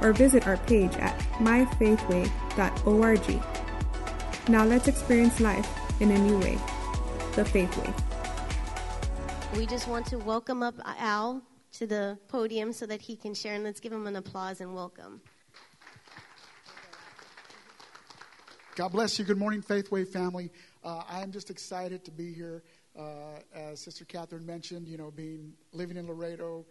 or visit our page at myfaithway.org. Now let's experience life in a new way the Faith Way. We just want to welcome up Al to the podium so that he can share, and let's give him an applause and welcome. God bless you. Good morning, Faithway family. Uh, I am just excited to be here. Uh, as Sister Catherine mentioned, you know, being living in Laredo,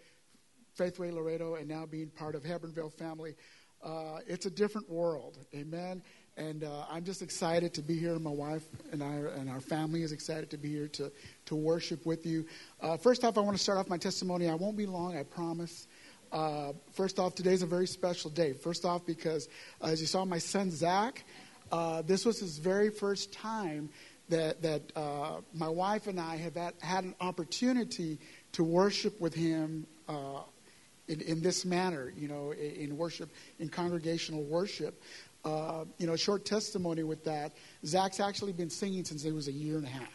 Faithway Laredo, and now being part of Hebbronville family. Uh, it's a different world, amen. And uh, I'm just excited to be here. My wife and I and our family is excited to be here to to worship with you. Uh, first off, I want to start off my testimony. I won't be long, I promise. Uh, first off, today's a very special day. First off, because as you saw, my son Zach. Uh, this was his very first time that, that uh, my wife and I have had, had, an opportunity to worship with him uh, in, in, this manner, you know, in, worship, in congregational worship. Uh, you know, short testimony with that. Zach's actually been singing since he was a year and a half.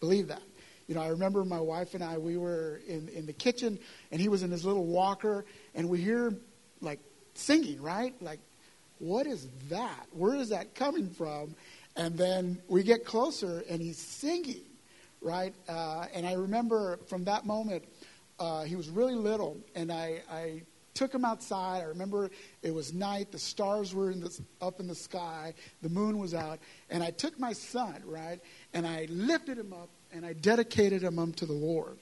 Believe that. You know, I remember my wife and I, we were in, in the kitchen, and he was in his little walker, and we hear, like, singing, right? Like, what is that? Where is that coming from? And then we get closer, and he's singing, right? Uh, and I remember from that moment, uh, he was really little, and I, I took him outside. I remember it was night, the stars were in the, up in the sky, the moon was out, and I took my son, right, and I lifted him up and I dedicated him unto the Lord,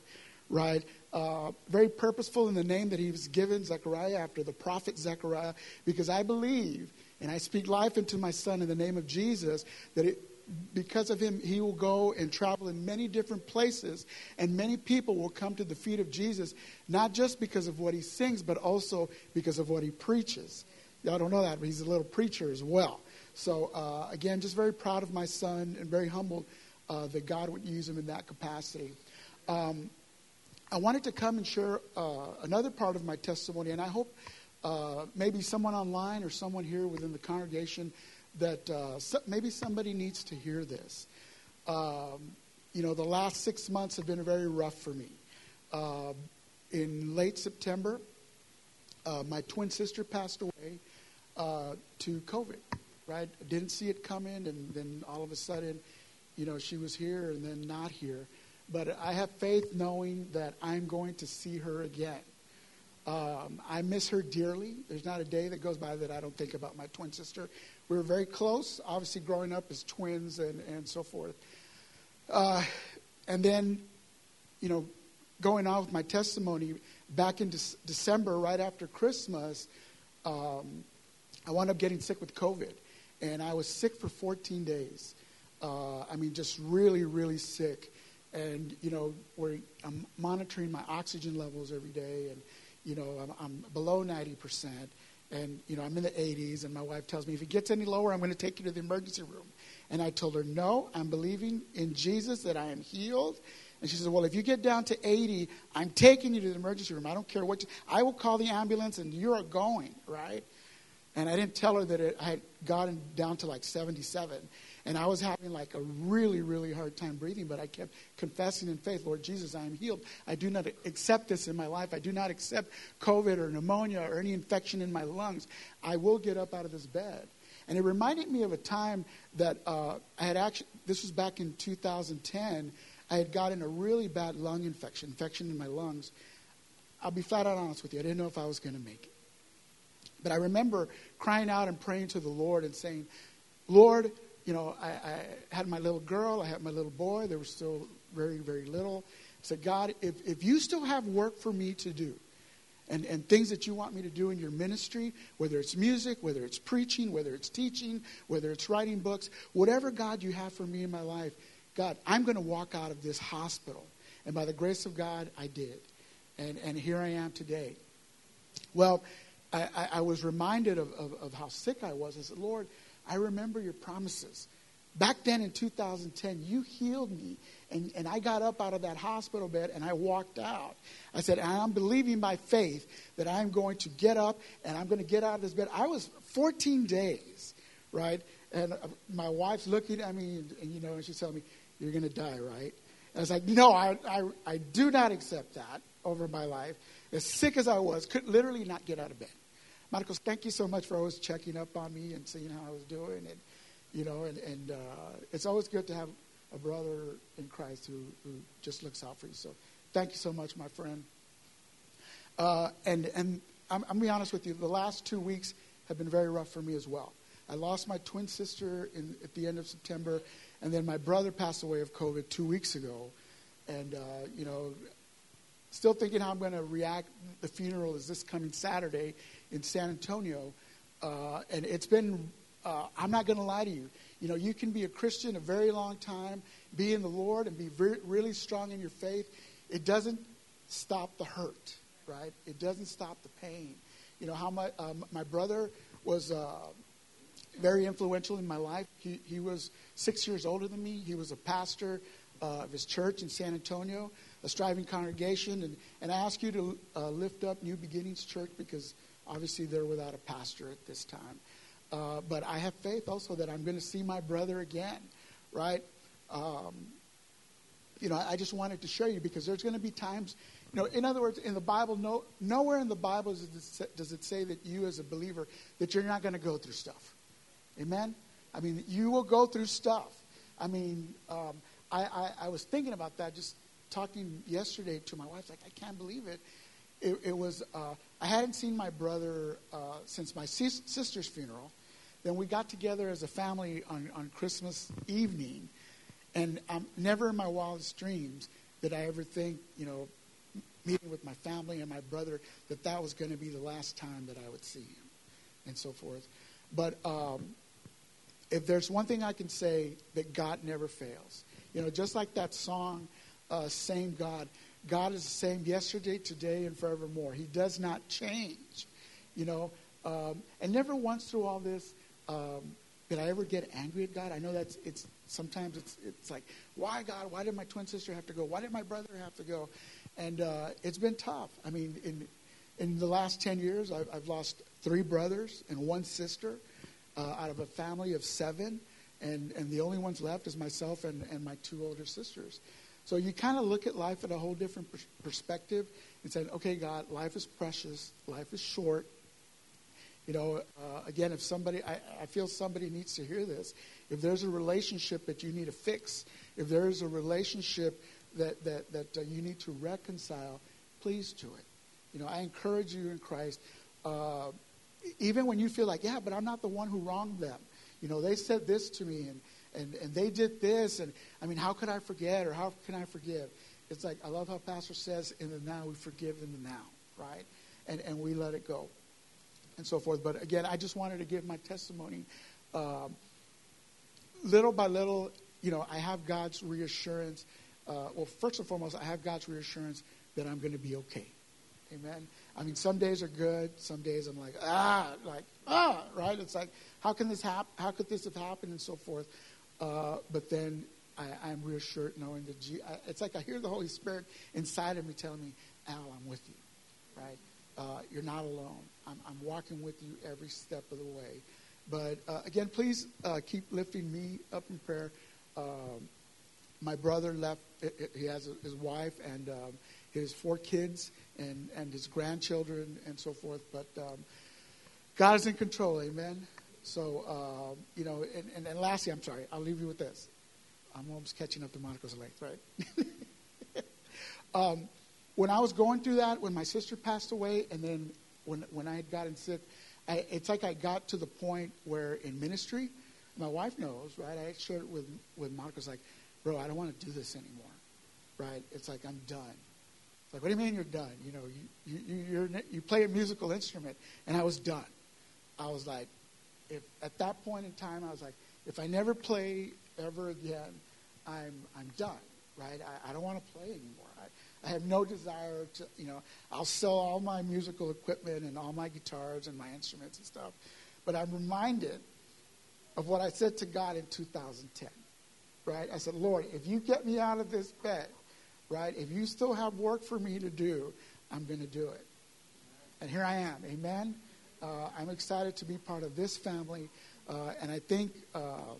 right? uh, very purposeful in the name that he was given, Zechariah, after the prophet Zechariah, because I believe, and I speak life into my son in the name of Jesus, that it, because of him, he will go and travel in many different places, and many people will come to the feet of Jesus, not just because of what he sings, but also because of what he preaches. Y'all don't know that, but he's a little preacher as well. So, uh, again, just very proud of my son and very humbled uh, that God would use him in that capacity. Um, I wanted to come and share uh, another part of my testimony, and I hope uh, maybe someone online or someone here within the congregation that uh, maybe somebody needs to hear this. Um, you know, the last six months have been very rough for me. Uh, in late September, uh, my twin sister passed away uh, to COVID, right? Didn't see it coming, and then all of a sudden, you know, she was here and then not here. But I have faith knowing that I'm going to see her again. Um, I miss her dearly. There's not a day that goes by that I don't think about my twin sister. We were very close, obviously, growing up as twins and, and so forth. Uh, and then, you know, going on with my testimony, back in De- December, right after Christmas, um, I wound up getting sick with COVID. And I was sick for 14 days. Uh, I mean, just really, really sick and you know where I'm monitoring my oxygen levels every day, and you know I'm, I'm, below 90 percent, and you know I'm in the 80s, and my wife tells me if it gets any lower, I'm going to take you to the emergency room, and I told her no, I'm believing in Jesus that I am healed. And she says, Well, if you get down to 80, I'm taking you to the emergency room. I don't care what you, I will call the ambulance and you're going, right? And I didn't tell her that it, I had gotten down to like 77. And I was having like a really, really hard time breathing, but I kept confessing in faith, Lord Jesus, I am healed. I do not accept this in my life. I do not accept COVID or pneumonia or any infection in my lungs. I will get up out of this bed. And it reminded me of a time that uh, I had actually, this was back in 2010, I had gotten a really bad lung infection, infection in my lungs. I'll be flat out honest with you, I didn't know if I was going to make it. But I remember crying out and praying to the Lord and saying, Lord, you know, I, I, had my little girl, I had my little boy. They were still very, very little. I said, God, if, if you still have work for me to do, and, and things that you want me to do in your ministry, whether it's music, whether it's preaching, whether it's teaching, whether it's writing books, whatever, God, you have for me in my life, God, I'm going to walk out of this hospital. And by the grace of God, I did. And, and here I am today. Well, I, I, I was reminded of, of, of how sick I was. I said, Lord, I remember your promises. Back then in 2010, you healed me. And, and I got up out of that hospital bed and I walked out. I said, I'm believing by faith that I'm going to get up and I'm going to get out of this bed. I was 14 days, right? And uh, my wife's looking at me and, and you know, and she's telling me, You're going to die, right? And I was like, No, I, I, I do not accept that over my life. As sick as I was, could literally not get out of bed. Marcos, thank you so much for always checking up on me and seeing how I was doing. And, you know, and, and uh, it's always good to have a brother in Christ who, who just looks out for you. So thank you so much, my friend. Uh, and and I'm, I'm going to be honest with you, the last two weeks have been very rough for me as well. I lost my twin sister in, at the end of September, and then my brother passed away of COVID two weeks ago. And, uh, you know, still thinking how I'm going to react. The funeral is this coming Saturday in San Antonio. Uh, and it's been, uh, I'm not going to lie to you. You know, you can be a Christian a very long time, be in the Lord, and be really strong in your faith. It doesn't stop the hurt, right? It doesn't stop the pain. You know, how my, um, my brother was uh, very influential in my life. He, he was six years older than me. He was a pastor uh, of his church in San Antonio, a striving congregation. And, and I ask you to uh, lift up New Beginnings Church because obviously they're without a pastor at this time. Uh, but I have faith also that I'm going to see my brother again, right? Um, you know, I just wanted to show you because there's going to be times, you know, in other words, in the Bible, no, nowhere in the Bible does it, does it say that you as a believer that you're not going to go through stuff. Amen? I mean, you will go through stuff. I mean, um, I, I, I, was thinking about that just talking yesterday to my wife. Like, I can't believe it. It, it was, uh, I hadn't seen my brother uh, since my sis- sister's funeral. Then we got together as a family on, on Christmas evening. And um, never in my wildest dreams did I ever think, you know, meeting with my family and my brother, that that was going to be the last time that I would see him and so forth. But um, if there's one thing I can say, that God never fails. You know, just like that song, uh, Same God, God is the same yesterday, today, and forevermore. He does not change. You know, um, and never once through all this um, did I ever get angry at God. I know that's it's sometimes it's it's like, why God? Why did my twin sister have to go? Why did my brother have to go? And uh, it's been tough. I mean, in in the last ten years, I've, I've lost three brothers and one sister uh, out of a family of seven, and and the only ones left is myself and and my two older sisters. So you kind of look at life at a whole different perspective and say, okay, God, life is precious, life is short. You know, uh, again, if somebody, I, I, feel somebody needs to hear this. If there's a relationship that you need to fix, if there is a relationship that, that, that uh, you need to reconcile, please do it. You know, I encourage you in Christ, uh, even when you feel like, yeah, but I'm not the one who wronged them. You know, they said this to me and, and, and they did this. And I mean, how could I forget or how can I forgive? It's like, I love how Pastor says, in the now, we forgive in the now, right? And, and we let it go and so forth. But again, I just wanted to give my testimony. Um, little by little, you know, I have God's reassurance. Uh, well, first and foremost, I have God's reassurance that I'm going to be okay. Amen. I mean, some days are good. Some days I'm like, ah, like, ah, right? It's like, how can this happen? How could this have happened? And so forth. Uh, but then I, am reassured knowing that G- I, it's like I hear the Holy Spirit inside of me telling me, Al, I'm with you, right? Uh, you're not alone. I'm, I'm, walking with you every step of the way. But uh, again, please uh, keep lifting me up in prayer. Um, my brother left, he has his wife and um, his four kids and, and his grandchildren and so forth. But um, God is in control, amen. So, uh, you know, and, and, and, lastly, I'm sorry, I'll leave you with this. I'm almost catching up to Monica's length, right? um, when I was going through that, when my sister passed away, and then when, when I had gotten sick, I, it's like I got to the point where in ministry, my wife knows, right? I shared it with, with Monica's like, bro, I don't want to do this anymore, right? It's like, I'm done. It's like, what do you mean you're done? You know, you, you, you you play a musical instrument, and I was done. I was like, if at that point in time, I was like, if I never play ever again, I'm I'm done, right? I, I don't want to play anymore. I, I have no desire to, you know, I'll sell all my musical equipment and all my guitars and my instruments and stuff. But I'm reminded of what I said to God in 2010, right? I said, Lord, if you get me out of this bed, right, if you still have work for me to do, I'm going to do it. And here I am. Amen. Uh, I'm excited to be part of this family. Uh, and I think uh,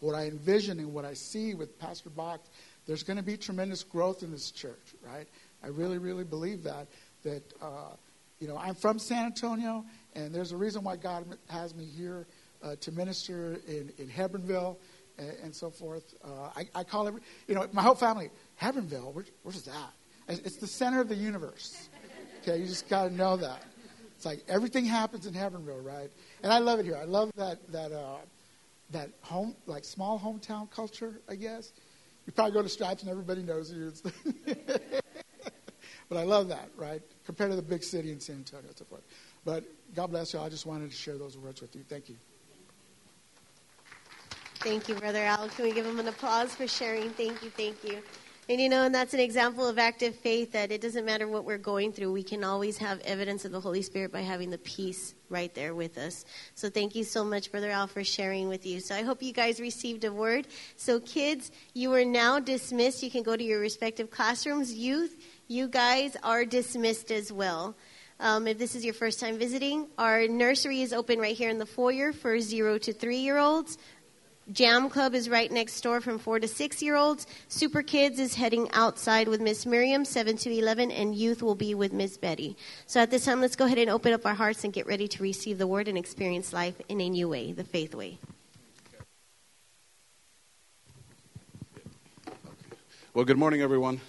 what I envision and what I see with Pastor Bach, there's going to be tremendous growth in this church, right? I really, really believe that. That, uh, you know, I'm from San Antonio, and there's a reason why God has me here uh, to minister in, in Hebbronville and, so forth. Uh, I, I, call it, you know, my whole family, Hebbronville, where, where's that? It's the center of the universe. Okay, you just got to know that. It's like everything happens in Hebbronville, right? And I love it here. I love that that uh, that home, like small hometown culture. I guess you probably go to Stripes and everybody knows you. but I love that, right? Compared to the big city in San Antonio and so forth. But God bless you. I just wanted to share those words with you. Thank you. Thank you, Brother Al. Can we give him an applause for sharing? Thank you, thank you. And you know, and that's an example of active faith that it doesn't matter what we're going through, we can always have evidence of the Holy Spirit by having the peace right there with us. So thank you so much, Brother Al, for sharing with you. So I hope you guys received a word. So, kids, you are now dismissed. You can go to your respective classrooms. Youth, you guys are dismissed as well. Um, if this is your first time visiting, our nursery is open right here in the foyer for zero to three year olds. Jam Club is right next door from four to six year olds. Super Kids is heading outside with Miss Miriam, seven to eleven, and youth will be with Miss Betty. So at this time, let's go ahead and open up our hearts and get ready to receive the word and experience life in a new way, the faith way. Well, good morning, everyone.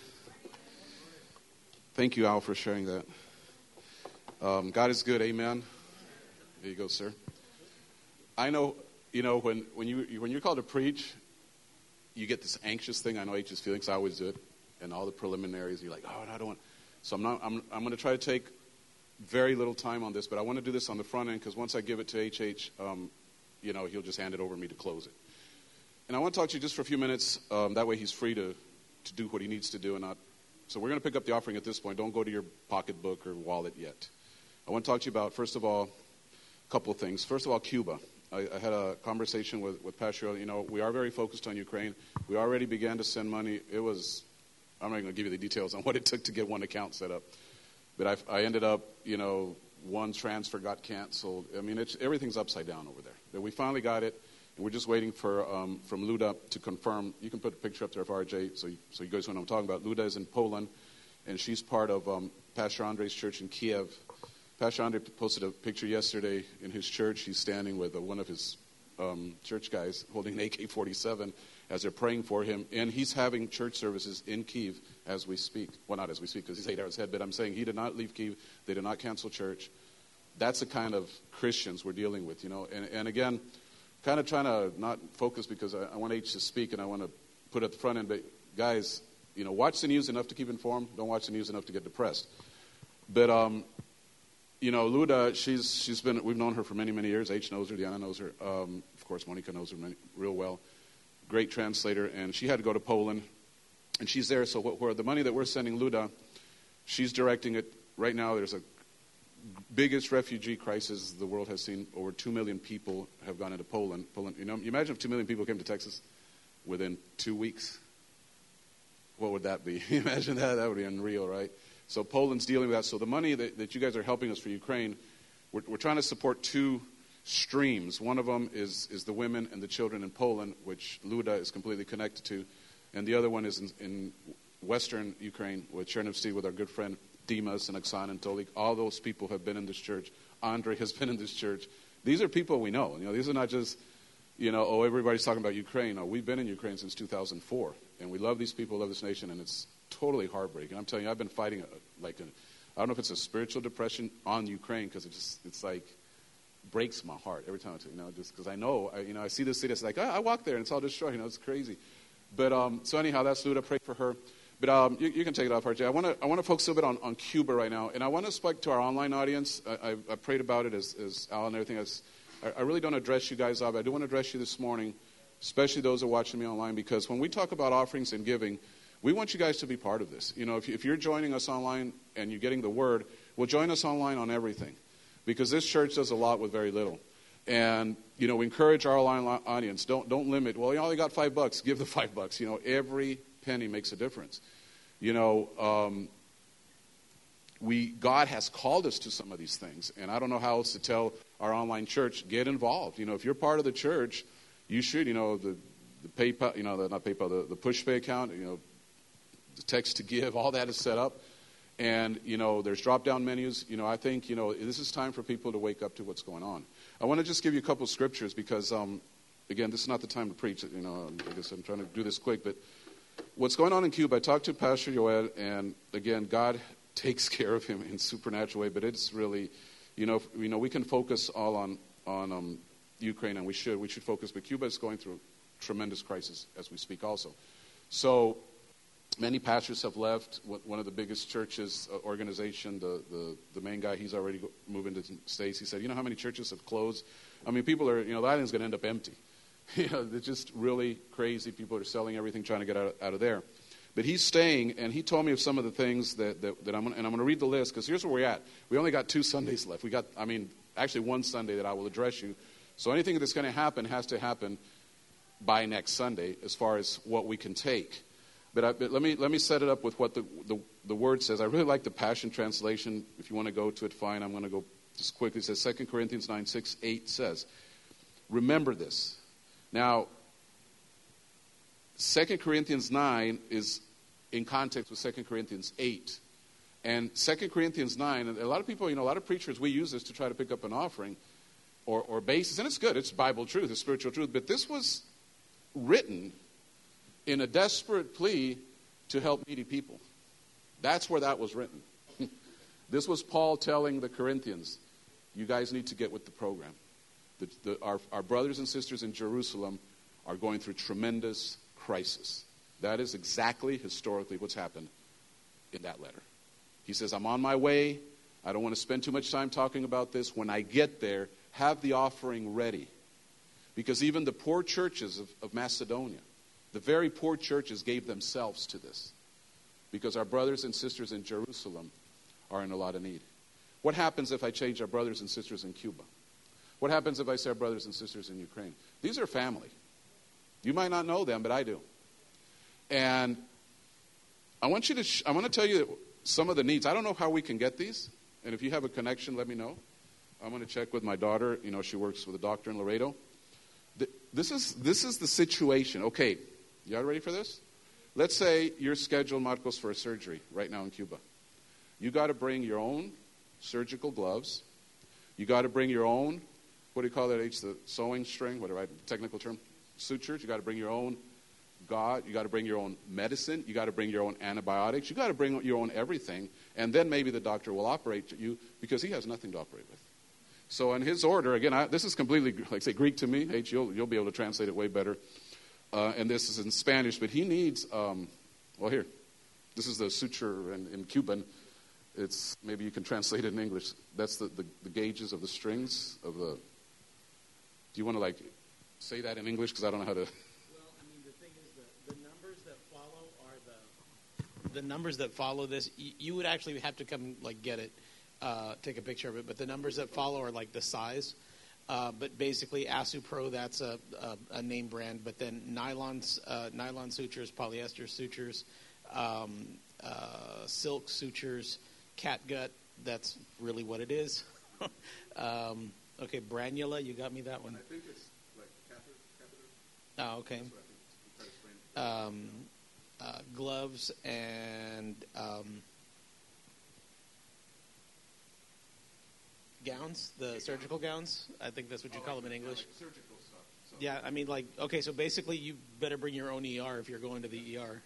Thank you, Al, for sharing that. Um, God is good, amen. There you go, sir. I know you know, when, when, you, when you're called to preach, you get this anxious thing. I know anxious feelings. I always do it. And all the preliminaries, you're like, oh, I don't want. So I'm, not, I'm, I'm going to try to take very little time on this, but I want to do this on the front end because once I give it to HH, um, you know, he'll just hand it over to me to close it. And I want to talk to you just for a few minutes. Um, that way he's free to, to do what he needs to do and not. So we're going to pick up the offering at this point. Don't go to your pocketbook or wallet yet. I want to talk to you about, first of all, a couple of things. First of all, Cuba. I, I had a conversation with, with Pastor. You know, we are very focused on Ukraine. We already began to send money. It was, I'm not going to give you the details on what it took to get one account set up. But I, I ended up, you know, one transfer got canceled. I mean, it's, everything's upside down over there. But we finally got it, and we're just waiting for um, from Luda to confirm. You can put a picture up there of RJ, so you, so you guys know what I'm talking about. Luda is in Poland, and she's part of um, Pastor Andre's church in Kiev. Pastor Andre posted a picture yesterday in his church. He's standing with uh, one of his um, church guys holding an AK 47 as they're praying for him. And he's having church services in Kiev as we speak. Well, not as we speak because he's eight hours ahead, but I'm saying he did not leave Kiev. They did not cancel church. That's the kind of Christians we're dealing with, you know. And, and again, kind of trying to not focus because I, I want H to speak and I want to put at the front end, but guys, you know, watch the news enough to keep informed. Don't watch the news enough to get depressed. But um, you know, Luda, she's she's been we've known her for many many years. H knows her, Diana knows her, um, of course, Monica knows her many, real well. Great translator, and she had to go to Poland, and she's there. So where the money that we're sending Luda, she's directing it right now. There's a biggest refugee crisis the world has seen. Over two million people have gone into Poland. Poland, you know, you imagine if two million people came to Texas within two weeks. What would that be? imagine that. That would be unreal, right? So Poland's dealing with that. So the money that, that you guys are helping us for Ukraine, we're, we're trying to support two streams. One of them is, is the women and the children in Poland, which Luda is completely connected to. And the other one is in, in western Ukraine with Chernivtsi with our good friend Dimas and Oksan and Tolik. All those people have been in this church. Andre has been in this church. These are people we know. You know, these are not just, you know, oh, everybody's talking about Ukraine. No, we've been in Ukraine since 2004. And we love these people, love this nation, and it's totally heartbreaking. I'm telling you, I've been fighting a, like a, I don't know if it's a spiritual depression on Ukraine because it just it's like breaks my heart every time I you know just because I know I, you know I see this city it's like oh, I walk there and it's all destroyed you know it's crazy, but um, so anyhow that's Luda pray for her. But um, you, you, can take it off, RJ. I want to I want to focus a little bit on, on Cuba right now, and I want to speak to our online audience. I, I, I prayed about it as, as Al and everything. As, I, I really don't address you guys up. I do want to address you this morning, especially those who are watching me online, because when we talk about offerings and giving, We want you guys to be part of this. You know, if, if you're joining us online and you're getting the word, well, join us online on everything because this church does a lot with very little. And, you know, we encourage our online audience. Don't, don't limit. Well, you only got five bucks. Give the five bucks. You know, every penny makes a difference. You know, um, we God has called us to some of these things, and I don't know how else to tell our online church get involved. You know, if you're part of the church, you should. You know, the, the PayPal, you know, the, not PayPal, the, the PushPay account. You know, the text to give, all that is set up, and you know, there's drop down menus. You know, I think you know this is time for people to wake up to what's going on. I want to just give you a couple scriptures because, um, again, this is not the time to preach. You know, I guess I'm trying to do this quick, but what's going on in Cuba? I talked to Pastor Joel, and again, God takes care of him in supernatural way. But it's really, you know, you know, we can focus all on on um, Ukraine, and we should. We should focus. But Cuba is going through tremendous crisis as we speak, also. So many pastors have left. One of the biggest churches uh, organization, the, the the main guy, he's already moving to the states. He said, "You know how many churches have closed? I mean, people are. You know, the island's going to end up empty. you know, they're just really crazy. People are selling everything, trying to get out, out of there." But he's staying, and he told me of some of the things that, that, that I'm gonna, and I'm going to read the list because here's where we're at. We only got two Sundays left. We got, I mean, actually one Sunday that I will address you. So anything that's going to happen has to happen by next Sunday as far as what we can take. But, I, but let, me, let me set it up with what the, the, the, word says. I really like the Passion Translation. If you want to go to it, fine. I'm going to go just quickly. It says 2 Corinthians 9, 6, 8 says, Remember this. Now, 2 Corinthians 9 is in context with 2 Corinthians 8. And 2 Corinthians 9, and a lot of people, you know, a lot of preachers, we use this to try to pick up an offering or, or basis. And it's good, it's Bible truth, it's spiritual truth. But this was written in a desperate plea to help needy people. That's where that was written. this was Paul telling the Corinthians, you guys need to get with the program. The, the, our, our brothers and sisters in Jerusalem are going through tremendous crisis. That is exactly historically what's happened in that letter. He says, I'm on my way. I don't want to spend too much time talking about this. When I get there, have the offering ready. Because even the poor churches of, of Macedonia, the very poor churches gave themselves to this. Because our brothers and sisters in Jerusalem are in a lot of need. What happens if I change our brothers and sisters in Cuba? What happens if I say our brothers and sisters in Ukraine? These are family. You might not know them, but I do. And I want you to, sh- I want to tell you some of the needs. I don't know how we can get these. And if you have a connection, let me know. I'm going to check with my daughter. You know, she works with a doctor in Laredo. This is, this is the situation. Okay, y'all ready for this? Let's say you're scheduled, Marcos, for a surgery right now in Cuba. You got to bring your own surgical gloves. You got to bring your own, what do you call that, H, the sewing string, whatever, technical term, sutures. You got to bring your own God. You got to bring your own medicine. You got to bring your own antibiotics. You got to bring your own everything. And then maybe the doctor will operate you because he has nothing to operate with. So in his order, again, I, this is completely, like say, Greek to me. H, you'll, you'll be able to translate it way better. Uh, and this is in Spanish, but he needs, um, well, here, this is the suture in, in, Cuban. It's, maybe you can translate it in English. That's the, the, the gauges of the strings of the, do you want to like say that in English? Because I don't know how to. Well I mean the thing is the numbers that follow are the the numbers that follow this, you, you would actually have to come like get it, uh, take a picture of it. But the numbers that follow are like the size. Uh, but basically, Pro that's a, a, a, name brand. But then nylon, uh, nylon sutures, polyester sutures, um, uh, silk sutures, catgut. That's really what it is. um, okay, Branula, you got me that one. I think it's like catheter. catheter. Oh, okay. Um, uh, gloves and gowns, the surgical gowns. I think that's what you oh, call them in English. Surgical stuff. Yeah, I mean, like, okay, so basically, you better bring your own ER if you're going to the ER.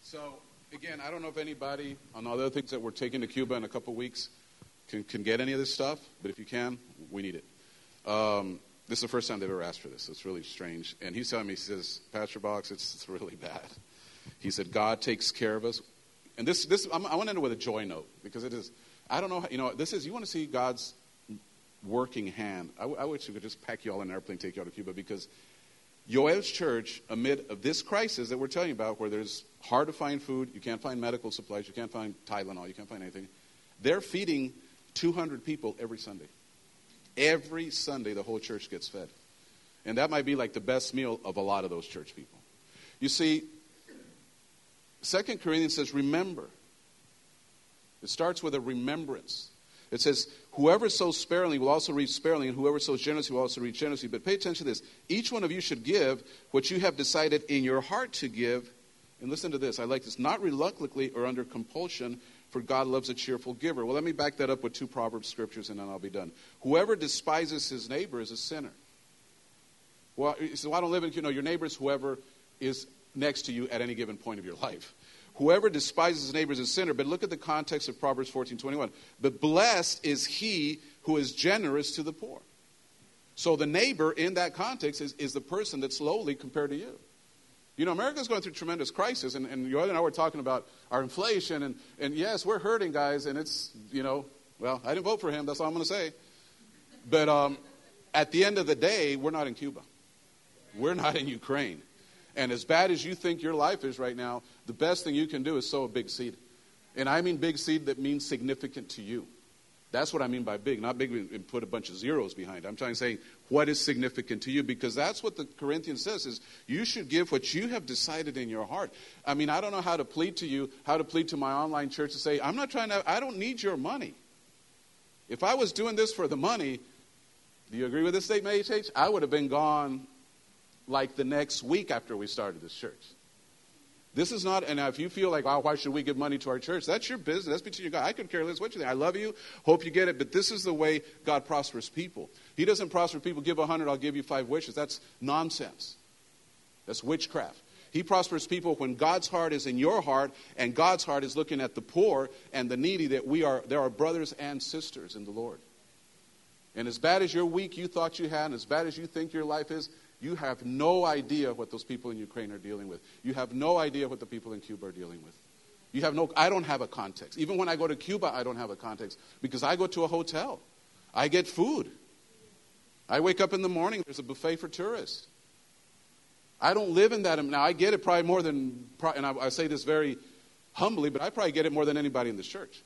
So, again, I don't know if anybody on all the other things that we're taking to Cuba in a couple weeks can, can get any of this stuff, but if you can, we need it. Um, this is the first time they've ever asked for this. It's really strange. And he's telling me, he says, Pastor Box, it's, it's really bad. He said, God takes care of us. And this, this I'm, i want to end with a joy note because it is, I don't know, you know, this is, you want to see God's working hand. I, I wish we could just pack you all in an airplane, take you out to Cuba because Yoel's church, amid of this crisis that we're telling you about, where there's hard to find food, you can't find medical supplies, you can't find Tylenol, you can't find anything, they're feeding 200 people every Sunday. Every Sunday, the whole church gets fed. And that might be like the best meal of a lot of those church people. You see, Second Corinthians says, remember. It starts with a remembrance. It says, Whoever sows sparingly will also reap sparingly, and whoever sows generously will also reap generously. But pay attention to this. Each one of you should give what you have decided in your heart to give. And listen to this. I like this. Not reluctantly or under compulsion, for God loves a cheerful giver. Well, let me back that up with two Proverbs scriptures, and then I'll be done. Whoever despises his neighbor is a sinner. Well, so I don't live in, you know, your neighbor is whoever is next to you at any given point of your life. Whoever despises his neighbor is a sinner. But look at the context of Proverbs 14 21. But blessed is he who is generous to the poor. So the neighbor in that context is, is the person that's lowly compared to you. You know, America's going through tremendous crisis, and, and and I were talking about our inflation, and, and yes, we're hurting, guys, and it's, you know, well, I didn't vote for him, that's all I'm going to say. But um, at the end of the day, we're not in Cuba. We're not in Ukraine. And as bad as you think your life is right now, the best thing you can do is sow a big seed. And I mean big seed that means significant to you. That's what I mean by big, not big and put a bunch of zeros behind. I'm trying to say what is significant to you because that's what the Corinthians says is you should give what you have decided in your heart. I mean, I don't know how to plead to you, how to plead to my online church to say, I'm not trying to, I don't need your money. If I was doing this for the money, do you agree with this statement, HH? I would have been gone like the next week after we started this church. This is not, and if you feel like, oh, why should we give money to our church? That's your business. That's between you and God. I could care less what you think. I love you. Hope you get it. But this is the way God prospers people. He doesn't prosper people. Give a hundred, I'll give you five wishes. That's nonsense. That's witchcraft. He prospers people when God's heart is in your heart, and God's heart is looking at the poor and the needy. That we are, there are brothers and sisters in the Lord. And as bad as your week you thought you had, and as bad as you think your life is, you have no idea what those people in Ukraine are dealing with. You have no idea what the people in Cuba are dealing with. You have no, I don't have a context. Even when I go to Cuba, I don't have a context because I go to a hotel. I get food. I wake up in the morning, there's a buffet for tourists. I don't live in that. Now, I get it probably more than, and I, say this very humbly, but I probably get it more than anybody in this church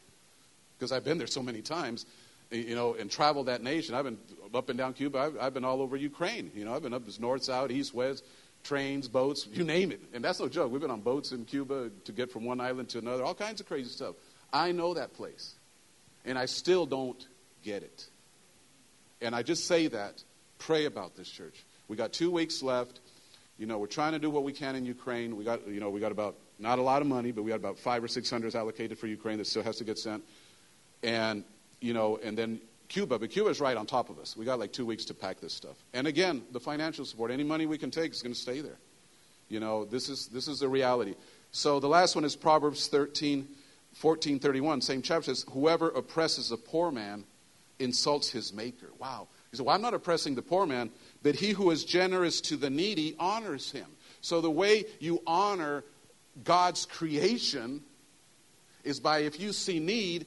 because I've been there so many times you know, and traveled that nation. I've been up and down Cuba. I've, I've been all over Ukraine. You know, I've been up as north, south, east, west, trains, boats, you name it. And that's no joke. We've been on boats in Cuba to get from one island to another, all kinds of crazy stuff. I know that place. And I still don't get it. And I just say that. Pray about this church. We got two weeks left. You know, we're trying to do what we can in Ukraine. We got, you know, we got about, not a lot of money, but we got about five or six hundred allocated for Ukraine that still has to get sent. And you know, and then Cuba, but Cuba is right on top of us. We got like two weeks to pack this stuff. And again, the financial support, any money we can take is going to stay there. You know, this is this is the reality. So the last one is Proverbs 13, 14, 31. Same chapter says, Whoever oppresses a poor man insults his maker. Wow. He said, Well, I'm not oppressing the poor man, but he who is generous to the needy honors him. So the way you honor God's creation is by if you see need,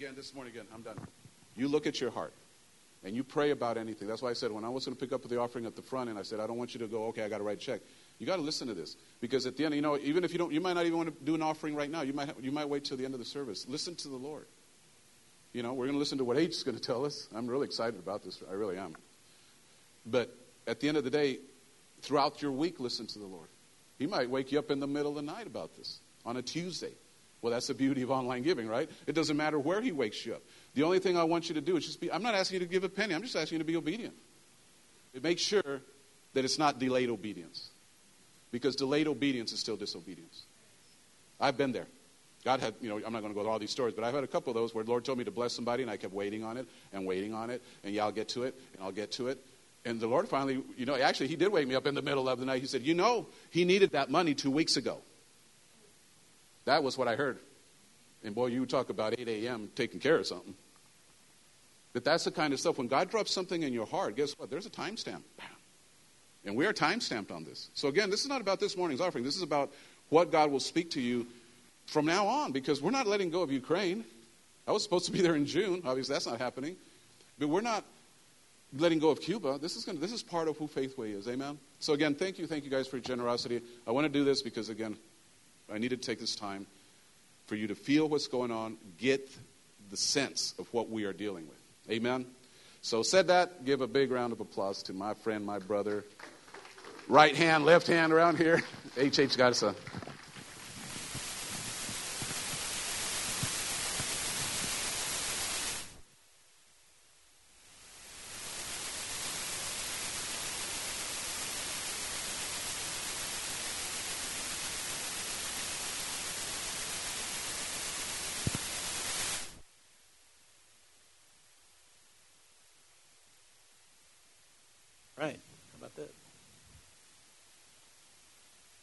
again this morning again. I'm done. You look at your heart and you pray about anything. That's why I said when I was going to pick up the offering at the front, and I said I don't want you to go. Okay, I got to write a check. You got to listen to this because at the end, you know, even if you don't, you might not even want to do an offering right now. You might you might wait till the end of the service. Listen to the Lord. You know, we're going to listen to what H is going to tell us. I'm really excited about this. I really am. But at the end of the day, throughout your week, listen to the Lord. He might wake you up in the middle of the night about this on a Tuesday. Well, that's the beauty of online giving, right? It doesn't matter where he wakes you up. The only thing I want you to do is just be, I'm not asking you to give a penny, I'm just asking you to be obedient. Make sure that it's not delayed obedience. Because delayed obedience is still disobedience. I've been there. God had, you know, I'm not going to go through all these stories, but I've had a couple of those where the Lord told me to bless somebody and I kept waiting on it and waiting on it, and yeah, I'll get to it, and I'll get to it. And the Lord finally, you know, actually, He did wake me up in the middle of the night. He said, You know, He needed that money two weeks ago. That was what I heard. And boy, you talk about 8 a.m. taking care of something. But that's the kind of stuff. When God drops something in your heart, guess what? There's a timestamp. And we are time stamped on this. So again, this is not about this morning's offering. This is about what God will speak to you from now on because we're not letting go of Ukraine. I was supposed to be there in June. Obviously, that's not happening. But we're not letting go of Cuba. This is, gonna, this is part of who Faithway is. Amen? So, again, thank you. Thank you guys for your generosity. I want to do this because, again, I need to take this time for you to feel what's going on, get the sense of what we are dealing with. Amen? So, said that, give a big round of applause to my friend, my brother, right hand, left hand around here. H.H. Garza. Right. How about that?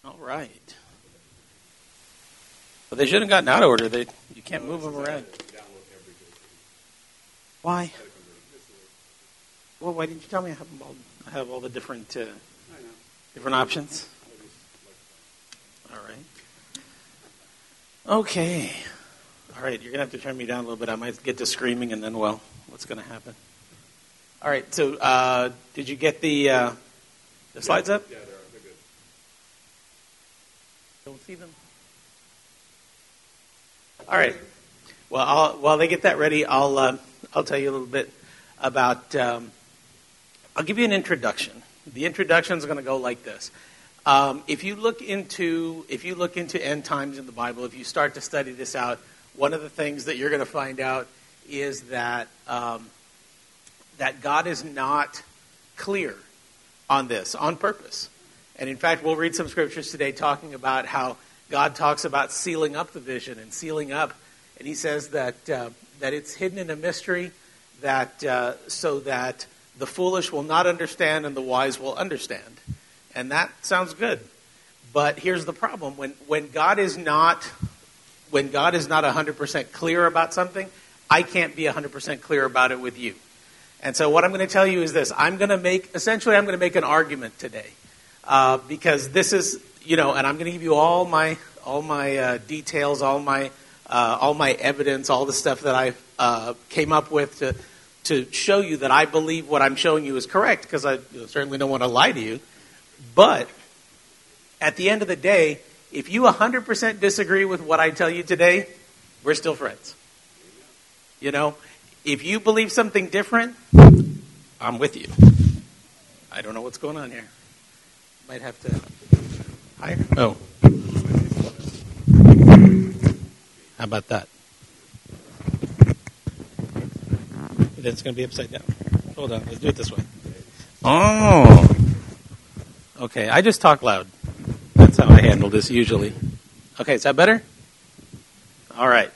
All right. But they should have gotten out of order. They you can't move them around. Why? Well, why didn't you tell me I have them all? I have all the different uh, different options. All right. Okay. All right. You're gonna have to turn me down a little bit. I might get to screaming, and then well, what's gonna happen? All right. So, uh, did you get the uh, the slides up? Yeah, they're, they're good. Don't see them. All right. Well, I'll, while they get that ready, I'll uh, I'll tell you a little bit about. Um, I'll give you an introduction. The introduction is going to go like this. Um, if you look into if you look into end times in the Bible, if you start to study this out, one of the things that you're going to find out is that um, that God is not clear on this on purpose. And in fact, we'll read some scriptures today talking about how God talks about sealing up the vision and sealing up, and He says that uh, that it's hidden in a mystery, that uh, so that the foolish will not understand and the wise will understand. And that sounds good. But here's the problem: when when God is not when God is not 100% clear about something, I can't be 100% clear about it with you. And so, what I'm going to tell you is this: I'm going to make essentially, I'm going to make an argument today uh, because this is, you know, and I'm going to give you all my all my uh, details, all my uh, all my evidence, all the stuff that I uh, came up with to to show you that I believe what I'm showing you is correct because I certainly don't want to lie to you. But at the end of the day, if you 100% disagree with what I tell you today, we're still friends. You know, if you believe something different, I'm with you. I don't know what's going on here. Might have to hire. Oh. How about that? Then it's going to be upside down. Hold on. Let's do it this way. Oh. Okay. I just talk loud. That's how I handle this usually. Okay. Is that better? All right.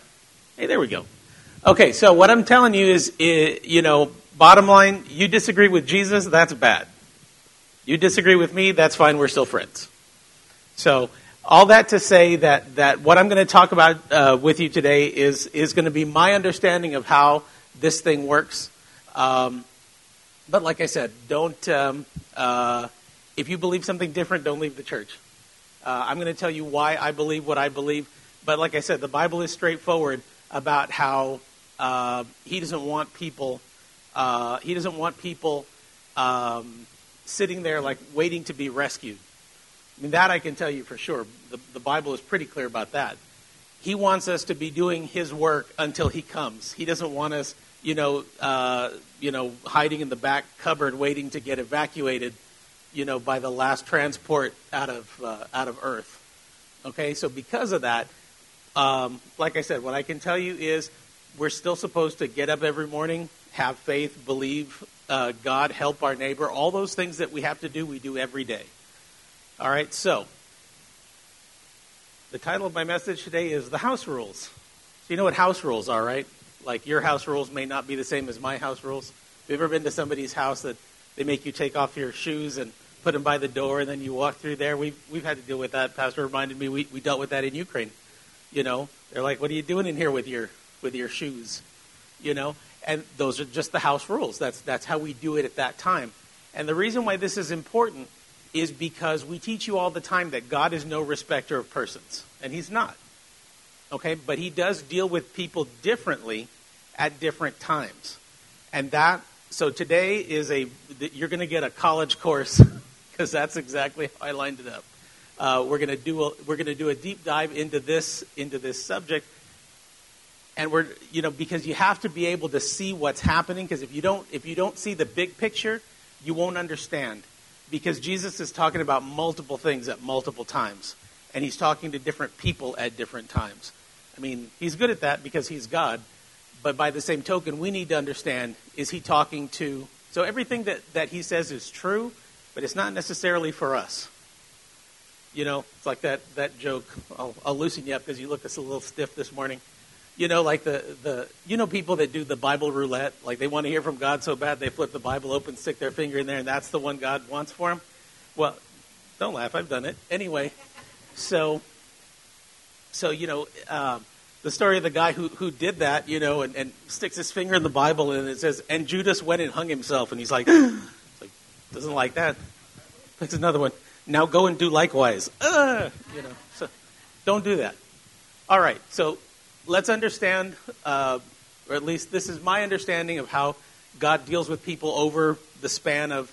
Hey, there we go. Okay, so what I'm telling you is, you know, bottom line, you disagree with Jesus, that's bad. You disagree with me, that's fine, we're still friends. So, all that to say that, that what I'm going to talk about uh, with you today is, is going to be my understanding of how this thing works. Um, but like I said, don't, um, uh, if you believe something different, don't leave the church. Uh, I'm going to tell you why I believe what I believe. But like I said, the Bible is straightforward about how uh, he doesn't want people. Uh, he doesn't want people um, sitting there like waiting to be rescued. I mean that I can tell you for sure. The, the Bible is pretty clear about that. He wants us to be doing His work until He comes. He doesn't want us, you know, uh, you know, hiding in the back cupboard waiting to get evacuated, you know, by the last transport out of uh, out of Earth. Okay, so because of that, um, like I said, what I can tell you is we're still supposed to get up every morning, have faith, believe uh, God, help our neighbor. All those things that we have to do, we do every day. All right, so the title of my message today is The House Rules. So you know what house rules are, right? Like your house rules may not be the same as my house rules. Have you ever been to somebody's house that they make you take off your shoes and put them by the door and then you walk through there? We've, we've had to deal with that. Pastor reminded me we, we dealt with that in Ukraine. You know, they're like, "What are you doing in here with your with your shoes?" You know, and those are just the house rules. That's that's how we do it at that time. And the reason why this is important is because we teach you all the time that God is no respecter of persons, and He's not. Okay, but He does deal with people differently at different times, and that. So today is a you're going to get a college course because that's exactly how I lined it up. Uh, we're going to do a, we're going to do a deep dive into this into this subject, and we're you know because you have to be able to see what's happening because if you don't if you don't see the big picture, you won't understand because Jesus is talking about multiple things at multiple times, and he's talking to different people at different times. I mean, he's good at that because he's God, but by the same token, we need to understand is he talking to. So everything that, that he says is true, but it's not necessarily for us. You know, it's like that, that joke. I'll, I'll loosen you up because you look a little stiff this morning. You know, like the, the you know people that do the Bible roulette, like they want to hear from God so bad they flip the Bible open, stick their finger in there, and that's the one God wants for them. Well, don't laugh. I've done it anyway. So, so you know, um, the story of the guy who, who did that, you know, and, and sticks his finger in the Bible and it says, and Judas went and hung himself. And he's like, like doesn't like that. That's another one. Now go and do likewise. Uh, you know, so don't do that. All right, so let's understand, uh, or at least this is my understanding of how God deals with people over the span of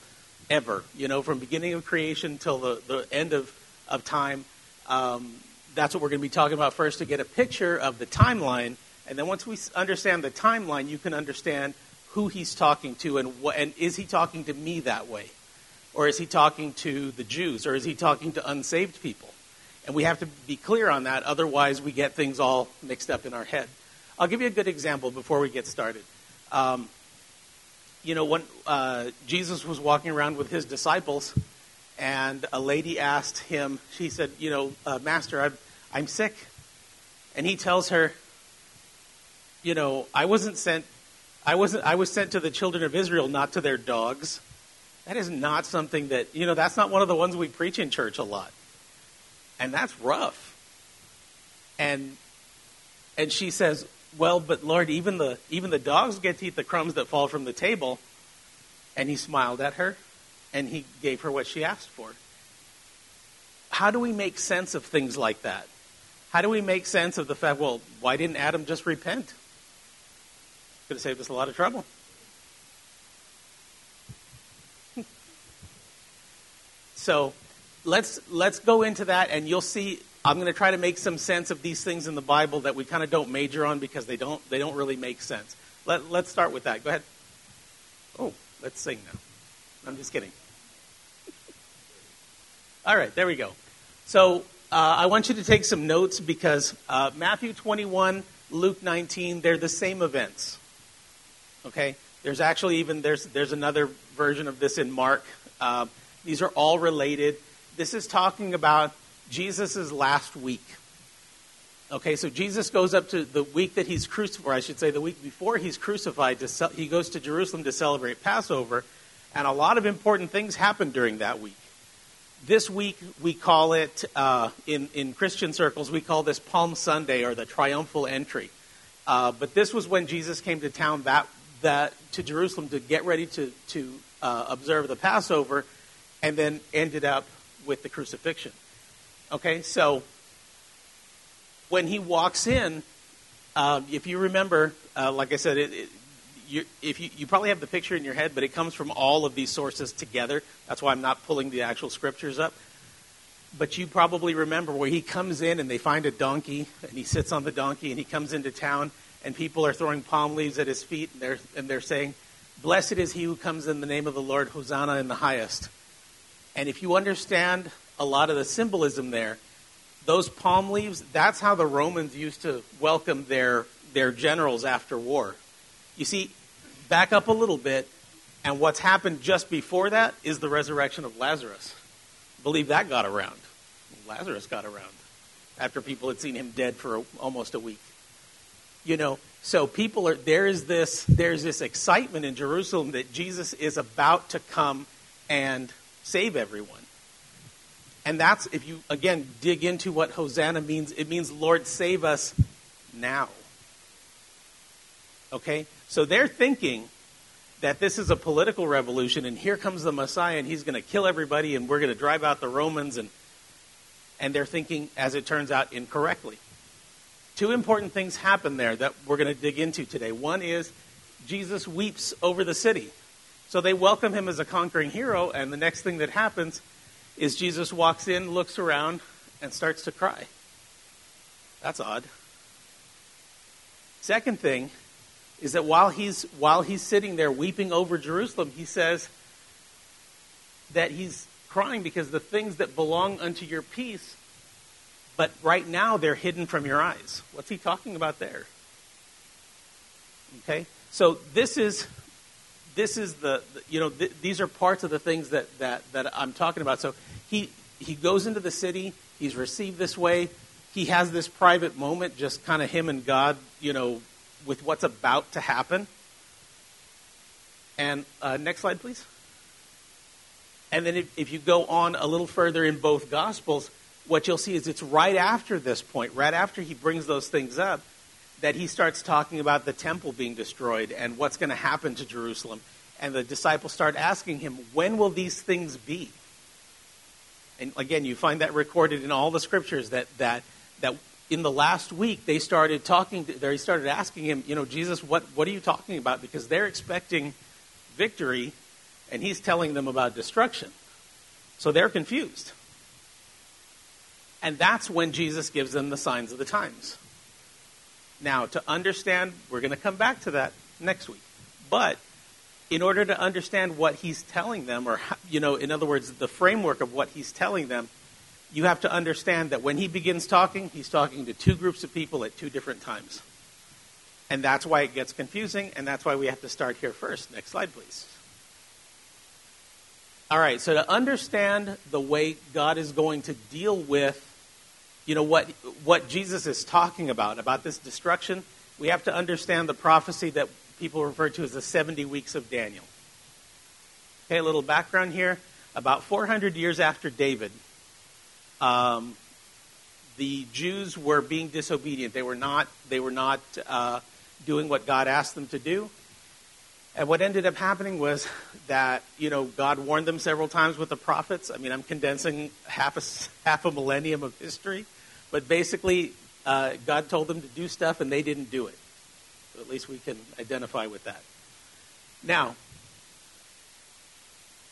ever, you know, from beginning of creation till the, the end of, of time. Um, that's what we're going to be talking about first to get a picture of the timeline. And then once we understand the timeline, you can understand who he's talking to and, what, and is he talking to me that way? Or is he talking to the Jews? Or is he talking to unsaved people? And we have to be clear on that, otherwise, we get things all mixed up in our head. I'll give you a good example before we get started. Um, you know, when uh, Jesus was walking around with his disciples, and a lady asked him, she said, You know, uh, Master, I'm, I'm sick. And he tells her, You know, I wasn't sent. I wasn't. I was sent to the children of Israel, not to their dogs. That is not something that you know. That's not one of the ones we preach in church a lot, and that's rough. And and she says, "Well, but Lord, even the even the dogs get to eat the crumbs that fall from the table." And he smiled at her, and he gave her what she asked for. How do we make sense of things like that? How do we make sense of the fact, well, why didn't Adam just repent? Could have saved us a lot of trouble. so let's let's go into that and you'll see I'm going to try to make some sense of these things in the Bible that we kind of don't major on because they don't they don't really make sense. Let, let's start with that. Go ahead. Oh, let's sing now. I'm just kidding. All right, there we go. So uh, I want you to take some notes because uh, Matthew 21, Luke 19, they're the same events. Okay, there's actually even there's there's another version of this in Mark. Uh, these are all related. This is talking about Jesus' last week. Okay, so Jesus goes up to the week that he's crucified, I should say the week before he's crucified, to, he goes to Jerusalem to celebrate Passover. And a lot of important things happen during that week. This week, we call it, uh, in, in Christian circles, we call this Palm Sunday or the triumphal entry. Uh, but this was when Jesus came to town, that, that to Jerusalem to get ready to, to uh, observe the Passover, and then ended up with the crucifixion. Okay, so when he walks in, uh, if you remember, uh, like I said, it, it, you, if you, you probably have the picture in your head, but it comes from all of these sources together. That's why I'm not pulling the actual scriptures up. But you probably remember where he comes in and they find a donkey, and he sits on the donkey, and he comes into town, and people are throwing palm leaves at his feet, and they're, and they're saying, Blessed is he who comes in the name of the Lord, Hosanna in the highest. And if you understand a lot of the symbolism there, those palm leaves, that's how the Romans used to welcome their, their generals after war. You see, back up a little bit, and what's happened just before that is the resurrection of Lazarus. I believe that got around. Lazarus got around after people had seen him dead for a, almost a week. You know, so people are there is this there's this excitement in Jerusalem that Jesus is about to come and save everyone. And that's, if you, again, dig into what Hosanna means, it means, Lord, save us now. Okay? So they're thinking that this is a political revolution and here comes the Messiah and he's going to kill everybody and we're going to drive out the Romans and and they're thinking as it turns out incorrectly. Two important things happen there that we're going to dig into today. One is Jesus weeps over the city. So they welcome him as a conquering hero and the next thing that happens is Jesus walks in, looks around and starts to cry. That's odd. Second thing is that while he's while he's sitting there weeping over Jerusalem, he says that he's crying because the things that belong unto your peace, but right now they're hidden from your eyes. What's he talking about there? Okay, so this is this is the, the you know th- these are parts of the things that that that I'm talking about. So he he goes into the city. He's received this way. He has this private moment, just kind of him and God, you know, with what's about to happen. And uh, next slide, please. And then if, if you go on a little further in both Gospels, what you'll see is it's right after this point, right after he brings those things up, that he starts talking about the temple being destroyed and what's going to happen to Jerusalem. And the disciples start asking him, when will these things be? And again, you find that recorded in all the scriptures that, that, that in the last week they started talking, they started asking him, you know, Jesus, what, what are you talking about? Because they're expecting victory and he's telling them about destruction. So they're confused. And that's when Jesus gives them the signs of the times. Now, to understand, we're going to come back to that next week. But in order to understand what he's telling them, or, you know, in other words, the framework of what he's telling them, you have to understand that when he begins talking, he's talking to two groups of people at two different times. And that's why it gets confusing, and that's why we have to start here first. Next slide, please. All right, so to understand the way God is going to deal with, you know, what, what Jesus is talking about, about this destruction, we have to understand the prophecy that people refer to as the 70 weeks of Daniel. Okay, a little background here. About 400 years after David, um, the Jews were being disobedient. They were not, they were not uh, doing what God asked them to do. And what ended up happening was that, you know, God warned them several times with the prophets. I mean, I'm condensing half a, half a millennium of history. But basically, uh, God told them to do stuff and they didn't do it. So at least we can identify with that. Now,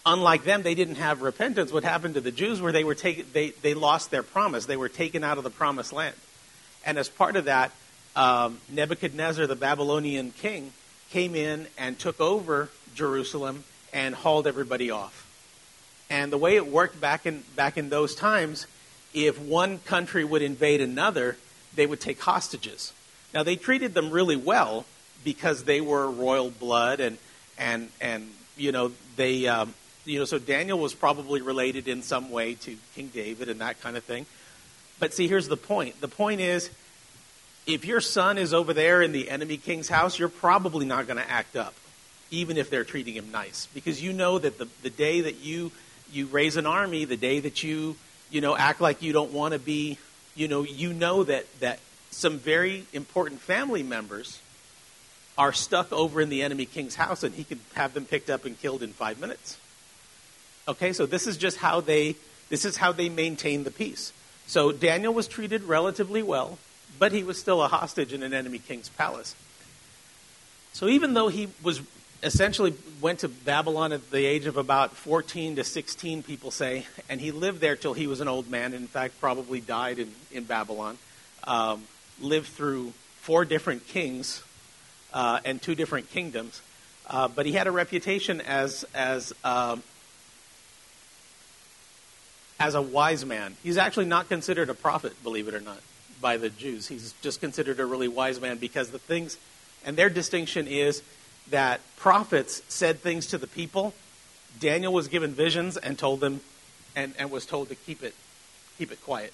unlike them, they didn't have repentance. What happened to the Jews were they were taken, they, they lost their promise. They were taken out of the promised land. And as part of that, um, Nebuchadnezzar, the Babylonian king, came in and took over Jerusalem and hauled everybody off. And the way it worked back in back in those times, if one country would invade another, they would take hostages. Now they treated them really well because they were royal blood and and and you know they um, you know so Daniel was probably related in some way to King David and that kind of thing. But see, here's the point. The point is if your son is over there in the enemy king's house, you're probably not going to act up, even if they're treating him nice, because you know that the, the day that you you raise an army, the day that you you know act like you don't want to be, you know, you know that that some very important family members are stuck over in the enemy king's house, and he can have them picked up and killed in five minutes. Okay, so this is just how they this is how they maintain the peace. So Daniel was treated relatively well but he was still a hostage in an enemy king's palace. So even though he was essentially went to Babylon at the age of about 14 to 16, people say, and he lived there till he was an old man. In fact, probably died in, in Babylon. Um, lived through four different kings uh, and two different kingdoms. Uh, but he had a reputation as as um, as a wise man. He's actually not considered a prophet, believe it or not by the Jews. He's just considered a really wise man because the things, and their distinction is that prophets said things to the people. Daniel was given visions and told them, and, and was told to keep it, keep it quiet.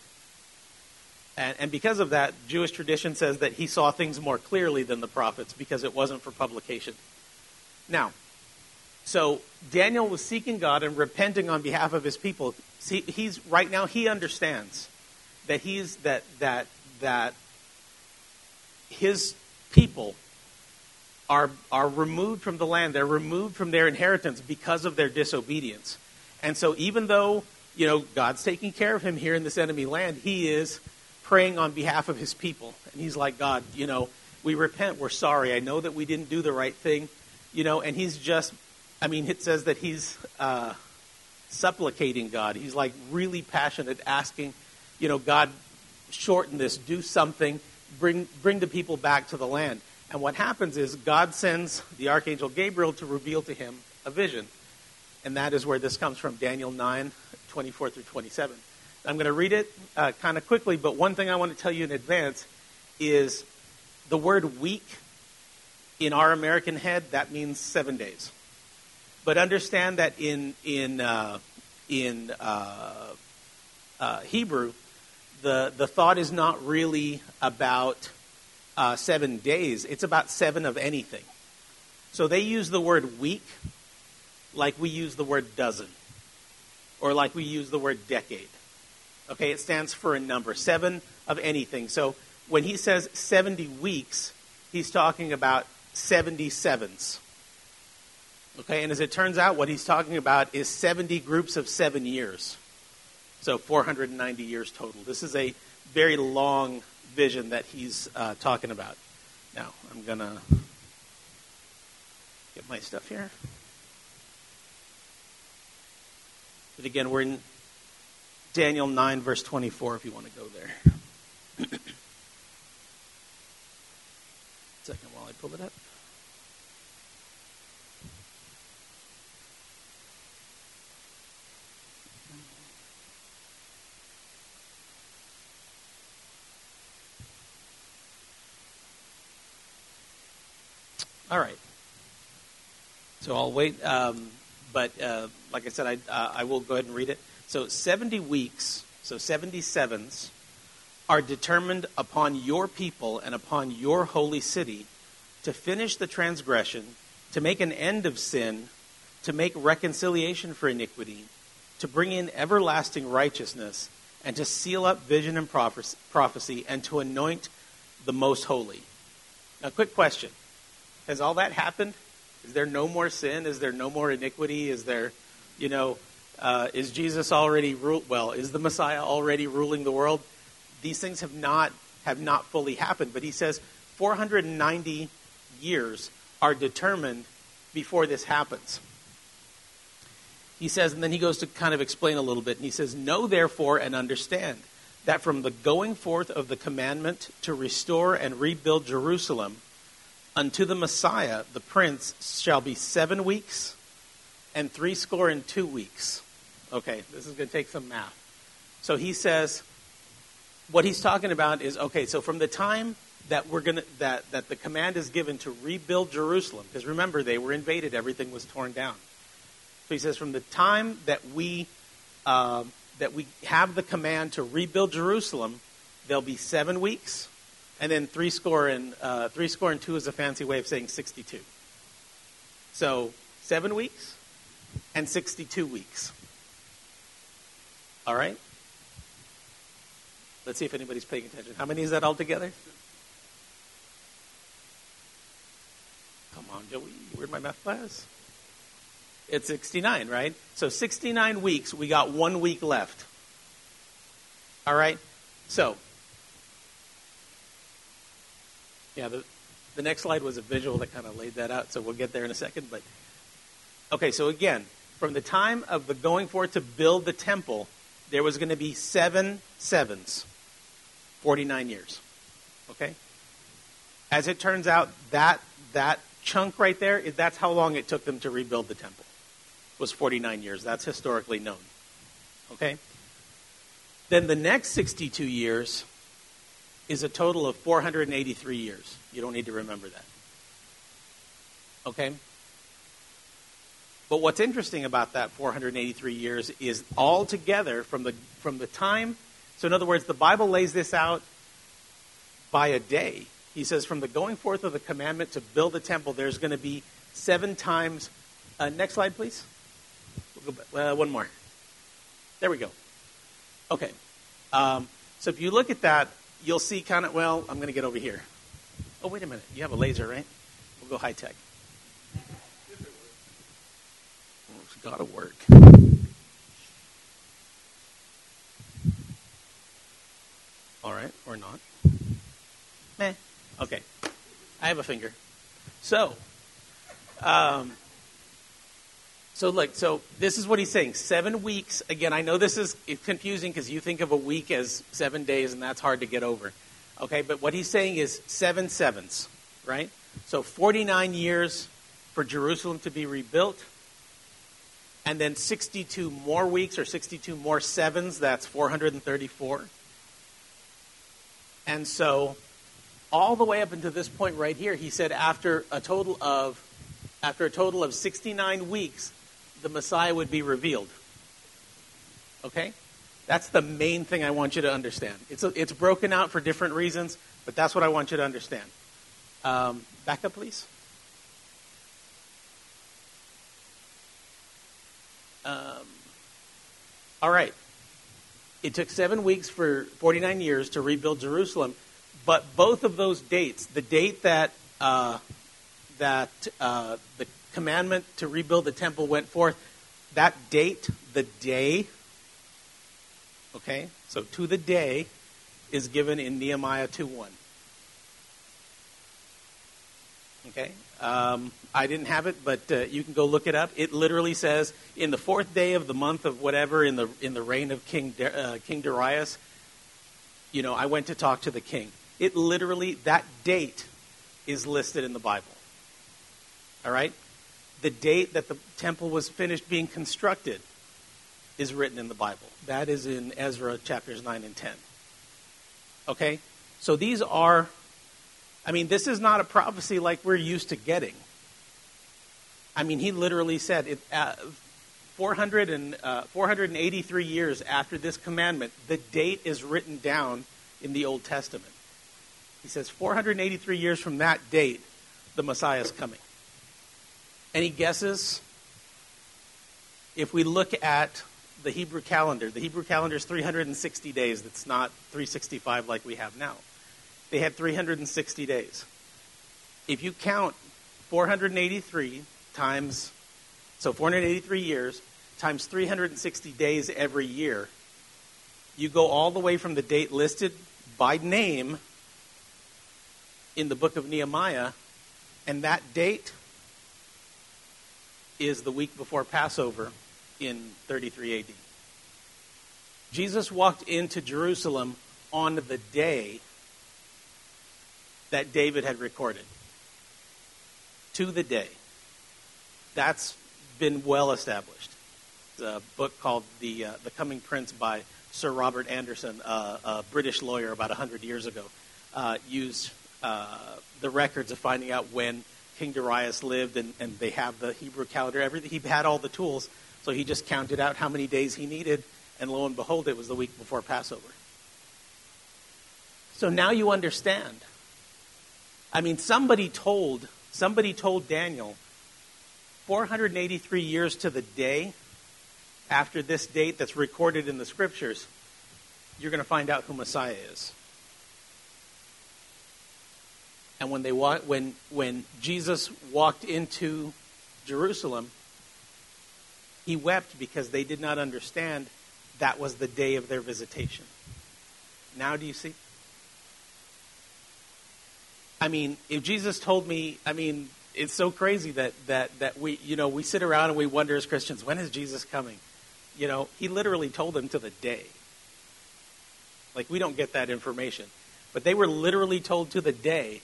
And, and because of that, Jewish tradition says that he saw things more clearly than the prophets because it wasn't for publication. Now, So Daniel was seeking God and repenting on behalf of his people. See, he's right now he understands that he's that that that his people are are removed from the land. They're removed from their inheritance because of their disobedience. And so even though, you know, God's taking care of him here in this enemy land, he is praying on behalf of his people. And he's like, God, you know, we repent, we're sorry. I know that we didn't do the right thing, you know, and he's just I mean, it says that he's uh, supplicating God. He's like really passionate, asking, you know, God, shorten this, do something, bring bring the people back to the land. And what happens is God sends the archangel Gabriel to reveal to him a vision. And that is where this comes from Daniel 9, 24 through 27. I'm going to read it uh, kind of quickly, but one thing I want to tell you in advance is the word week in our American head, that means seven days. But understand that in in uh, in uh, uh, Hebrew, the the thought is not really about uh, seven days. It's about seven of anything. So they use the word week like we use the word dozen, or like we use the word decade. Okay, it stands for a number, seven of anything. So when he says 70 weeks, he's talking about 77s. Okay, and as it turns out, what he's talking about is 70 groups of seven years. So 490 years total. This is a very long vision that he's uh, talking about. Now, I'm going to get my stuff here. But again, we're in Daniel 9, verse 24, if you want to go there. Second while I pull it up. All right. So I'll wait. Um, but uh, like I said, I, uh, I will go ahead and read it. So 70 weeks, so 77s, are determined upon your people and upon your holy city to finish the transgression, to make an end of sin, to make reconciliation for iniquity, to bring in everlasting righteousness, and to seal up vision and prophecy, and to anoint the most holy. Now, quick question has all that happened? Is there no more sin? Is there no more iniquity? Is there, you know, uh, is Jesus already rule? Well, is the Messiah already ruling the world? These things have not have not fully happened. But he says 490 years are determined before this happens. He says, and then he goes to kind of explain a little bit, and he says, Know therefore and understand that from the going forth of the commandment to restore and rebuild Jerusalem Unto the Messiah, the Prince, shall be seven weeks and three score and two weeks. Okay, this is going to take some math. So he says, what he's talking about is okay, so from the time that we're going to, that, that the command is given to rebuild Jerusalem, because remember, they were invaded, everything was torn down. So he says, from the time that we, uh, that we have the command to rebuild Jerusalem, there'll be seven weeks and then three score and uh, three score and two is a fancy way of saying 62. So seven weeks and 62 weeks. All right. Let's see if anybody's paying attention. How many is that altogether? Come on, Joey. Where'd my math class? It's 69, right? So 69 weeks. We got one week left. All right. So yeah, the, the next slide was a visual that kind of laid that out, so we'll get there in a second. But okay, so again, from the time of the going forth to build the temple, there was going to be seven sevens, 49 years. Okay? As it turns out, that, that chunk right there, that's how long it took them to rebuild the temple, was 49 years. That's historically known. Okay? Then the next 62 years is a total of 483 years. You don't need to remember that. Okay? But what's interesting about that 483 years is all together from the from the time so in other words the Bible lays this out by a day. He says from the going forth of the commandment to build a temple there's going to be 7 times Uh, next slide, please. We'll back. Uh, one more. There we go. Okay. Um, so if you look at that, you'll see kind of, well, I'm going to get over here. Oh, wait a minute. You have a laser, right? We'll go high tech. It's got to work. All right, or not. Meh. Okay. I have a finger. So, um, so look, so this is what he's saying. Seven weeks. Again, I know this is confusing because you think of a week as seven days, and that's hard to get over. Okay, but what he's saying is seven sevens, right? So 49 years for Jerusalem to be rebuilt, and then 62 more weeks or 62 more sevens. That's 434. And so, all the way up until this point right here, he said after a total of after a total of 69 weeks, the Messiah would be revealed. Okay? That's the main thing I want you to understand. It's, a, it's broken out for different reasons, but that's what I want you to understand. Um, back up, please. Um, all right. It took seven weeks for 49 years to rebuild Jerusalem, but both of those dates, the date that uh, that uh, the commandment to rebuild the temple went forth, that date, the day, okay, so to the day, is given in Nehemiah 2 1. Okay, um, I didn't have it, but uh, you can go look it up. It literally says, "In the fourth day of the month of whatever in the in the reign of King uh, King Darius, you know, I went to talk to the king." It literally that date is listed in the Bible. All right, the date that the temple was finished being constructed is written in the Bible. That is in Ezra chapters nine and ten. Okay, so these are I mean, this is not a prophecy like we're used to getting. I mean, he literally said, it, uh, 400 and, uh, 483 years after this commandment, the date is written down in the Old Testament. He says, 483 years from that date, the Messiah is coming. Any guesses? If we look at the Hebrew calendar, the Hebrew calendar is 360 days. It's not 365 like we have now. They had 360 days. If you count 483 times, so 483 years times 360 days every year, you go all the way from the date listed by name in the book of Nehemiah, and that date is the week before Passover in 33 AD. Jesus walked into Jerusalem on the day that David had recorded to the day. That's been well established. a book called The, uh, the Coming Prince by Sir Robert Anderson, uh, a British lawyer about 100 years ago, uh, used uh, the records of finding out when King Darius lived, and, and they have the Hebrew calendar. Everything. He had all the tools, so he just counted out how many days he needed, and lo and behold, it was the week before Passover. So now you understand I mean, somebody told somebody told Daniel 483 years to the day after this date that's recorded in the scriptures, you're going to find out who Messiah is. And when they when when Jesus walked into Jerusalem, he wept because they did not understand that was the day of their visitation. Now do you see? I mean, if Jesus told me, I mean, it's so crazy that that that we, you know, we sit around and we wonder as Christians, when is Jesus coming? You know, he literally told them to the day. Like we don't get that information. But they were literally told to the day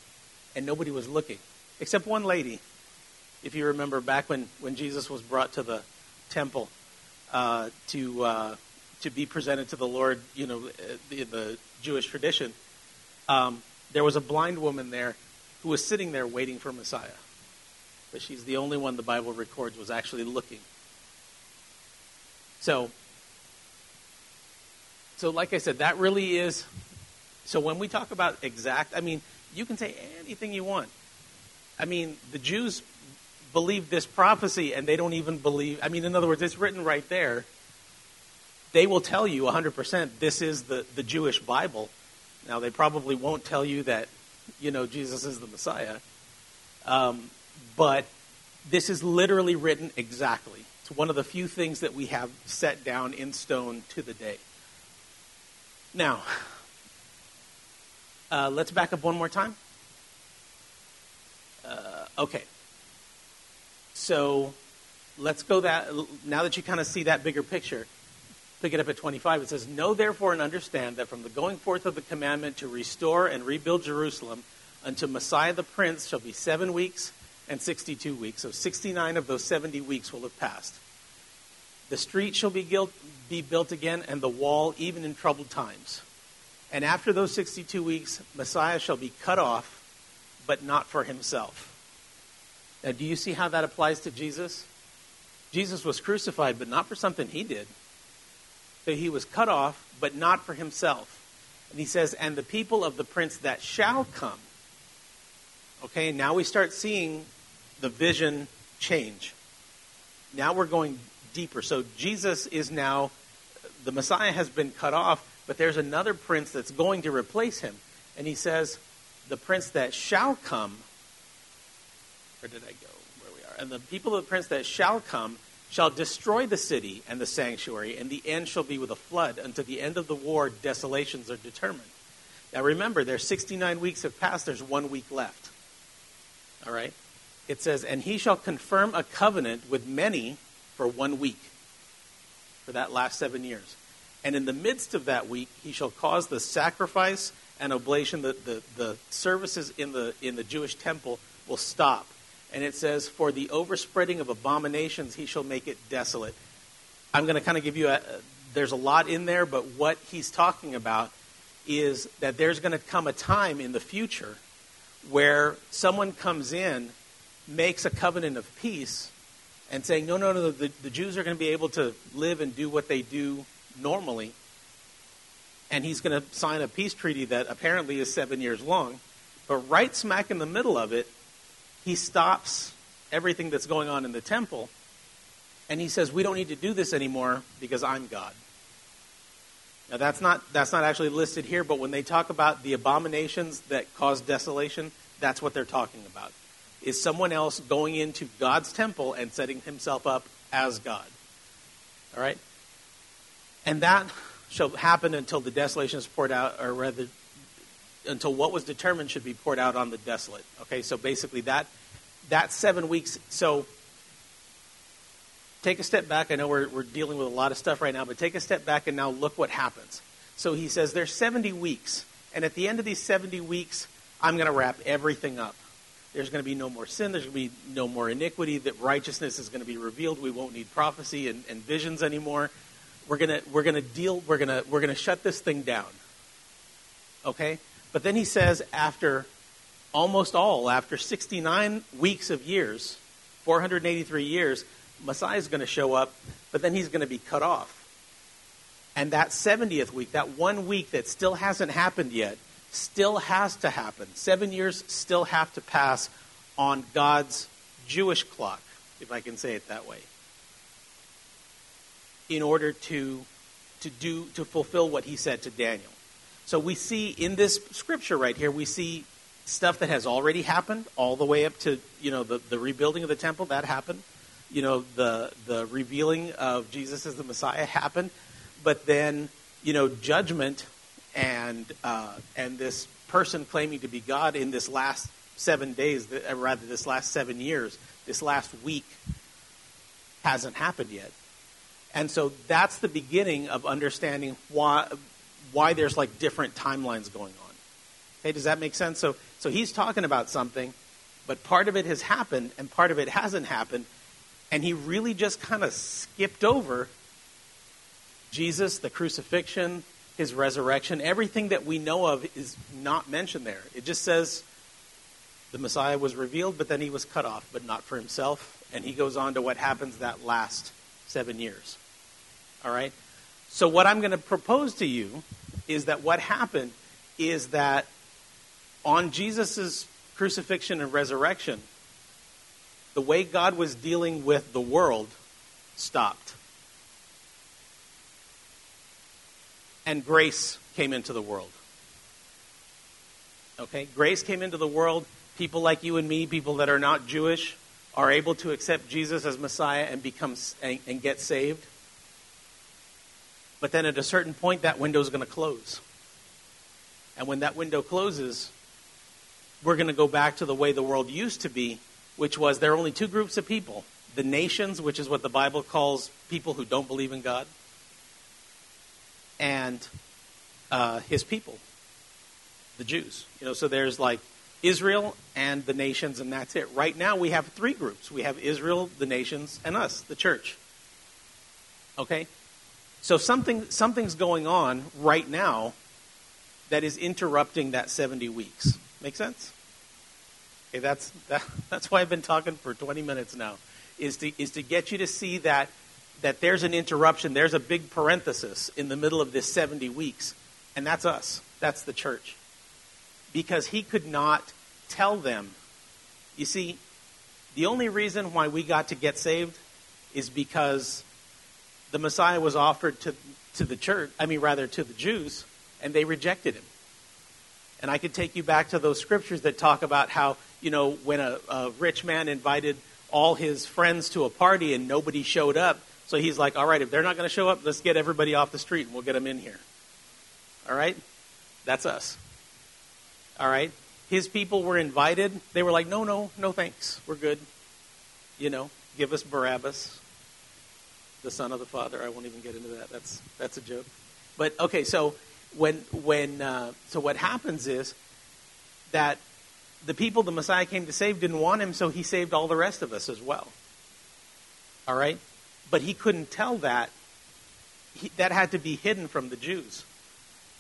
and nobody was looking except one lady. If you remember back when when Jesus was brought to the temple uh, to uh, to be presented to the Lord, you know, in the Jewish tradition, um, there was a blind woman there who was sitting there waiting for Messiah. But she's the only one the Bible records was actually looking. So, so like I said, that really is. So when we talk about exact, I mean, you can say anything you want. I mean, the Jews believe this prophecy and they don't even believe, I mean, in other words, it's written right there. They will tell you 100% this is the, the Jewish Bible. Now, they probably won't tell you that, you know, Jesus is the Messiah. Um, but this is literally written exactly. It's one of the few things that we have set down in stone to the day. Now, uh, let's back up one more time. Uh, okay. So let's go that, now that you kind of see that bigger picture, pick it up at 25. It says, Know therefore and understand that from the going forth of the commandment to restore and rebuild Jerusalem unto Messiah the Prince shall be seven weeks and 62 weeks. So 69 of those 70 weeks will have passed. The street shall be, built, be built again, and the wall even in troubled times. And after those 62 weeks, Messiah shall be cut off, but not for himself. Now, do you see how that applies to Jesus? Jesus was crucified, but not for something he did. So he was cut off, but not for himself. And he says, And the people of the prince that shall come. Okay, now we start seeing the vision change. Now we're going deeper. So Jesus is now, the Messiah has been cut off, but there's another prince that's going to replace him. And he says, the prince that shall come, where did I go? Where we are. And the people of the prince that shall come shall destroy the city and the sanctuary, and the end shall be with a flood. Until the end of the war, desolations are determined. Now remember, there's 69 weeks have passed, there's one week left. All right? It says, And he shall confirm a covenant with many for one week, for that last seven years. And in the midst of that week, he shall cause the sacrifice and oblation, the, the, the services in the, in the Jewish temple will stop. And it says, For the overspreading of abominations, he shall make it desolate. I'm going to kind of give you a, there's a lot in there, but what he's talking about is that there's going to come a time in the future where someone comes in, makes a covenant of peace, and saying, no, no, no, the, the Jews are going to be able to live and do what they do normally. And he's going to sign a peace treaty that apparently is seven years long. But right smack in the middle of it, he stops everything that's going on in the temple. And he says, we don't need to do this anymore because I'm God. Now that's not that's not actually listed here, but when they talk about the abominations that cause desolation, that's what they're talking about. Is someone else going into God's temple and setting himself up as God. All right? And that shall happen until the desolation is poured out, or rather, until what was determined should be poured out on the desolate. Okay, so basically that that seven weeks. So take a step back. I know we're, we're dealing with a lot of stuff right now, but take a step back and now look what happens. So he says there's 70 weeks, and at the end of these 70 weeks, I'm going to wrap everything up. There's going to be no more sin. There's going to be no more iniquity. That righteousness is going to be revealed. We won't need prophecy and, and visions anymore. We're going to we're to deal. We're to we're to shut this thing down. Okay. But then he says after almost all after 69 weeks of years, 483 years, Messiah is going to show up, but then he's going to be cut off. And that 70th week, that one week that still hasn't happened yet, still has to happen. Seven years still have to pass on God's Jewish clock, if I can say it that way, in order to, to, do, to fulfill what he said to Daniel. So we see in this scripture right here, we see stuff that has already happened, all the way up to you know the, the rebuilding of the temple that happened. You know the the revealing of Jesus as the Messiah happened, but then you know judgment and uh, and this person claiming to be God in this last seven days, uh, rather this last seven years, this last week hasn't happened yet, and so that's the beginning of understanding why why there's like different timelines going on. Okay, does that make sense? So so he's talking about something, but part of it has happened and part of it hasn't happened, and he really just kind of skipped over Jesus, the crucifixion, his resurrection, everything that we know of is not mentioned there. It just says the Messiah was revealed, but then he was cut off, but not for himself. And he goes on to what happens that last seven years. All right? So, what I'm going to propose to you is that what happened is that on Jesus' crucifixion and resurrection, the way God was dealing with the world stopped. And grace came into the world. Okay? Grace came into the world. People like you and me, people that are not Jewish, are able to accept Jesus as Messiah and become and, and get saved. But then at a certain point, that window is going to close. And when that window closes, we're going to go back to the way the world used to be, which was there are only two groups of people the nations, which is what the Bible calls people who don't believe in God, and uh, his people, the Jews. You know, so there's like Israel and the nations, and that's it. Right now, we have three groups we have Israel, the nations, and us, the church. Okay? So something, something's going on right now that is interrupting that 70 weeks. Make sense? Okay, that's, that, that's why I've been talking for 20 minutes now, is to, is to get you to see that, that there's an interruption, there's a big parenthesis in the middle of this 70 weeks, and that's us. That's the church because he could not tell them. You see, the only reason why we got to get saved is because the Messiah was offered to, to the church, I mean, rather to the Jews, and they rejected him. And I could take you back to those scriptures that talk about how, you know, when a, a rich man invited all his friends to a party and nobody showed up, so he's like, all right, if they're not going to show up, let's get everybody off the street and we'll get them in here. All right? That's us. All right? His people were invited. They were like, no, no, no thanks. We're good. You know, give us Barabbas, the son of the father. I won't even get into that. That's, that's a joke. But, okay, so when, when, uh, so what happens is that the people the Messiah came to save didn't want him, so he saved all the rest of us as well. All right? But he couldn't tell that. He, that had to be hidden from the Jews.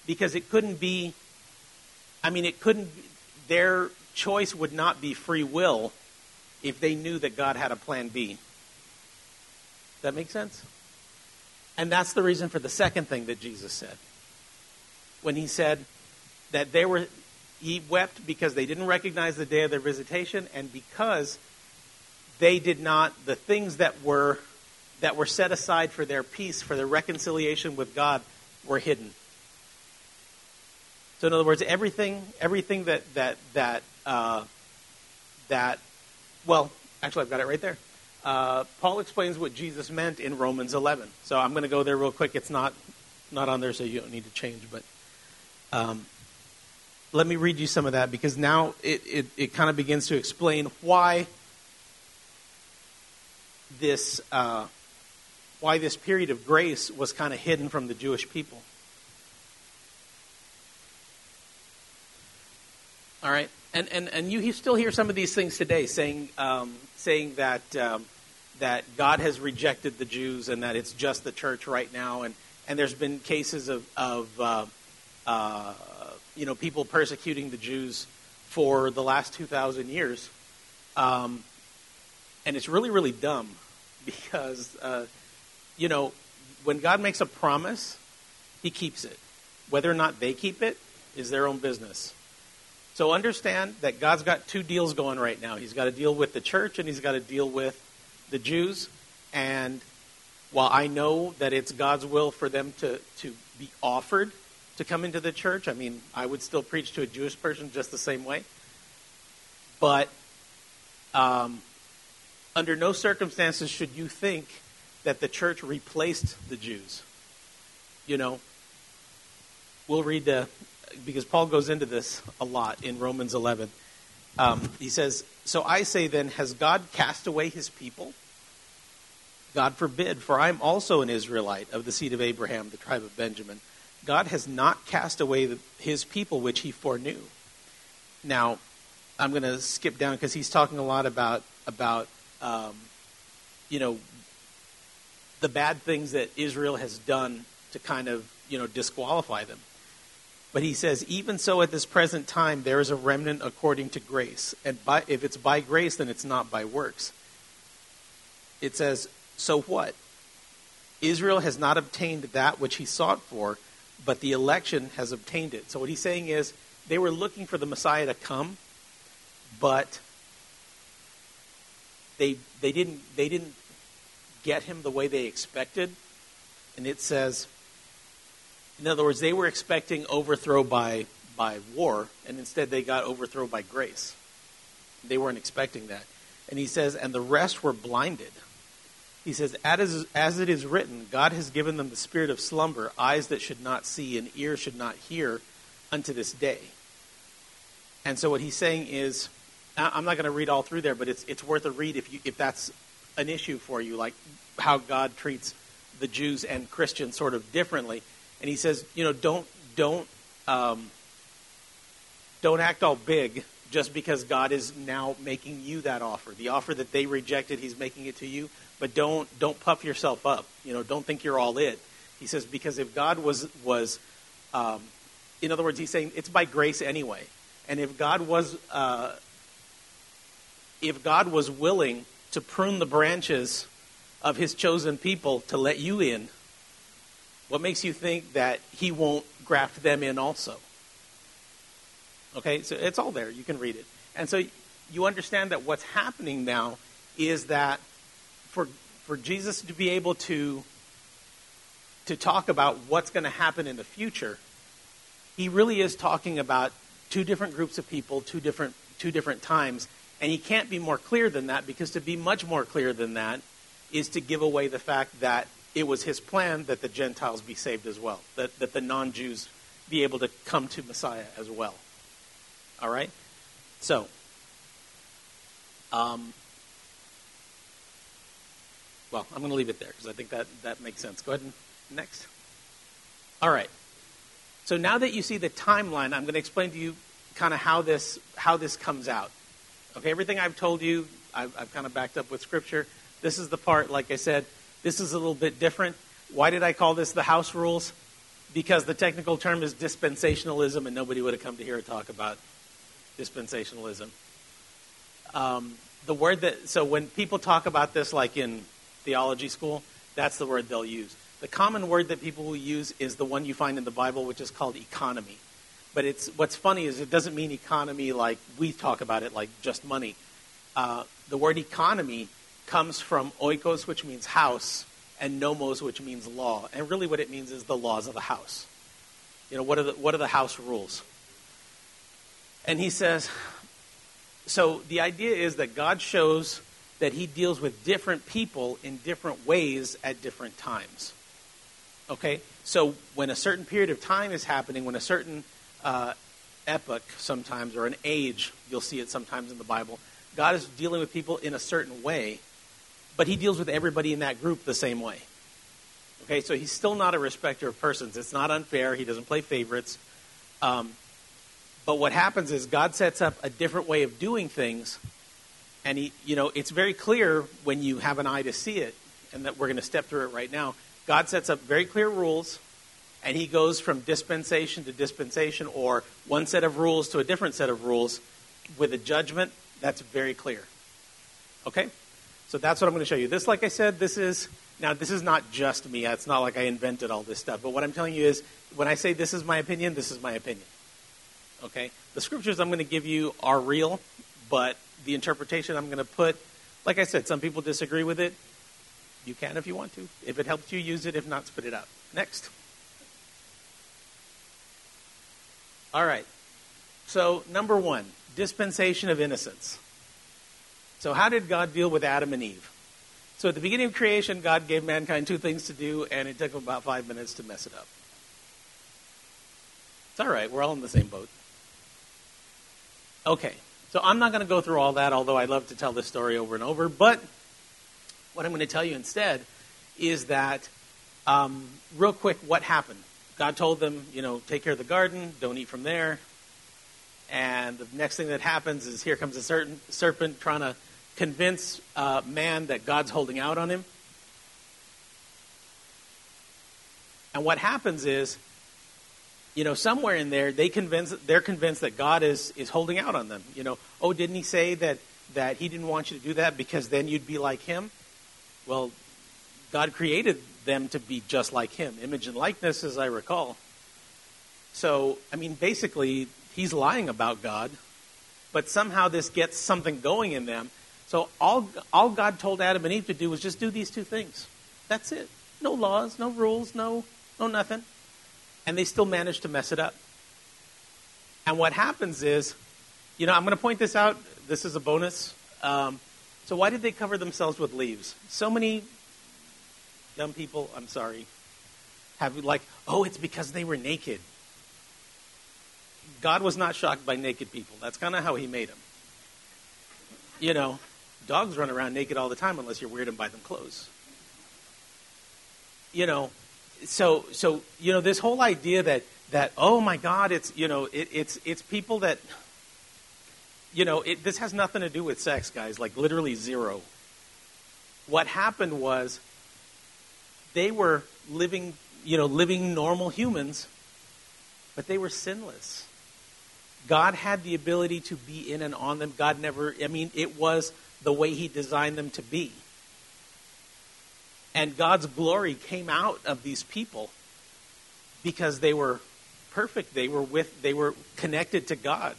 Because it couldn't be I mean, it couldn't, their choice would not be free will if they knew that God had a plan B. Does that make sense? And that's the reason for the second thing that Jesus said. When he said that they were, he wept because they didn't recognize the day of their visitation and because they did not, the things that were, that were set aside for their peace, for their reconciliation with God, were hidden. So in other words, everything, everything that that that uh, that, well, actually, I've got it right there. Uh, Paul explains what Jesus meant in Romans 11. So I'm going to go there real quick. It's not not on there, so you don't need to change. But um, let me read you some of that because now it, it, it kind of begins to explain why this uh, why this period of grace was kind of hidden from the Jewish people. All right, and and and you still hear some of these things today, saying um, saying that um, that God has rejected the Jews and that it's just the church right now, and and there's been cases of of uh, uh, you know people persecuting the Jews for the last two thousand years, um, and it's really really dumb because uh, you know when God makes a promise, He keeps it. Whether or not they keep it is their own business. So understand that God's got two deals going right now. He's got to deal with the church and he's got to deal with the Jews. And while I know that it's God's will for them to, to be offered to come into the church, I mean, I would still preach to a Jewish person just the same way. But um, under no circumstances should you think that the church replaced the Jews. You know, we'll read the because Paul goes into this a lot in Romans 11. Um, he says, So I say then, has God cast away his people? God forbid, for I am also an Israelite of the seed of Abraham, the tribe of Benjamin. God has not cast away the, his people which he foreknew. Now, I'm going to skip down because he's talking a lot about about um, you know the bad things that Israel has done to kind of you know disqualify them. But he says, even so, at this present time, there is a remnant according to grace. And by, if it's by grace, then it's not by works. It says, so what? Israel has not obtained that which he sought for, but the election has obtained it. So what he's saying is, they were looking for the Messiah to come, but they they didn't they didn't get him the way they expected, and it says, in other words, they were expecting overthrow by by war, and instead they got overthrow by grace. They weren't expecting that, and he says, and the rest were blinded. He says, as, as it is written, God has given them the spirit of slumber, eyes that should not see, and ears should not hear, unto this day. And so what he's saying is, I'm not going to read all through there, but it's it's worth a read if you if that's an issue for you, like how God treats the Jews and Christians sort of differently. And he says, you know, don't don't um, don't act all big just because God is now making you that offer. The offer that they rejected, He's making it to you. But don't don't puff yourself up. You know, don't think you're all it. He says because if God was was, um, in other words, He's saying it's by grace anyway. And if God was uh, if God was willing to prune the branches of His chosen people to let you in, what makes you think that He won't graft them in also? Okay, so it's all there. You can read it. And so you understand that what's happening now is that for, for Jesus to be able to, to talk about what's going to happen in the future, he really is talking about two different groups of people, two different, two different times. And he can't be more clear than that because to be much more clear than that is to give away the fact that it was his plan that the Gentiles be saved as well, that, that the non Jews be able to come to Messiah as well. All right? So, um, well, I'm going to leave it there because I think that, that makes sense. Go ahead and next. All right. So now that you see the timeline, I'm going to explain to you kind of how this how this comes out. Okay, everything I've told you, I've, I've kind of backed up with scripture. This is the part, like I said, this is a little bit different. Why did I call this the house rules? Because the technical term is dispensationalism, and nobody would have come to hear a talk about dispensationalism. Um, the word that, so when people talk about this, like in theology school, that's the word they'll use. The common word that people will use is the one you find in the Bible, which is called economy. But it's what's funny is it doesn't mean economy like we talk about it, like just money. Uh, the word economy comes from oikos, which means house, and nomos, which means law. And really, what it means is the laws of the house. You know, what are the what are the house rules? And he says, so the idea is that God shows that he deals with different people in different ways at different times. Okay? So when a certain period of time is happening, when a certain uh, epoch sometimes, or an age, you'll see it sometimes in the Bible, God is dealing with people in a certain way, but he deals with everybody in that group the same way. Okay? So he's still not a respecter of persons. It's not unfair. He doesn't play favorites. Um, but what happens is God sets up a different way of doing things, and he, you know, it's very clear when you have an eye to see it, and that we're going to step through it right now. God sets up very clear rules, and he goes from dispensation to dispensation, or one set of rules to a different set of rules, with a judgment that's very clear. Okay, so that's what I'm going to show you. This, like I said, this is now this is not just me. It's not like I invented all this stuff. But what I'm telling you is, when I say this is my opinion, this is my opinion. Okay? The scriptures I'm going to give you are real, but the interpretation I'm going to put, like I said, some people disagree with it. You can if you want to. If it helps you, use it. If not, spit it out. Next. All right. So, number one, dispensation of innocence. So, how did God deal with Adam and Eve? So, at the beginning of creation, God gave mankind two things to do, and it took them about five minutes to mess it up. It's all right. We're all in the same boat. Okay, so I'm not going to go through all that, although I love to tell this story over and over. But what I'm going to tell you instead is that, um, real quick, what happened? God told them, you know, take care of the garden, don't eat from there. And the next thing that happens is here comes a certain serpent trying to convince uh, man that God's holding out on him. And what happens is you know, somewhere in there, they convince, they're convinced that God is, is holding out on them. You know, oh, didn't he say that, that he didn't want you to do that because then you'd be like him? Well, God created them to be just like him, image and likeness, as I recall. So, I mean, basically, he's lying about God, but somehow this gets something going in them So all, all God told Adam and Eve to do was just do these two things. That's it. No laws, no rules, no, no nothing. And they still managed to mess it up. And what happens is, you know, I'm going to point this out. This is a bonus. Um, so why did they cover themselves with leaves? So many young people, I'm sorry, have like, oh, it's because they were naked. God was not shocked by naked people. That's kind of how he made them. You know, dogs run around naked all the time unless you're weird and buy them clothes. You know, so so you know this whole idea that that oh my God, it's you know it, it's it's people that you know it, this has nothing to do with sex, guys. Like literally zero. What happened was they were living you know living normal humans, but they were sinless. God had the ability to be in and on them. God never, I mean, it was the way He designed them to be. And God's glory came out of these people because they were perfect. They were with, they were connected to God.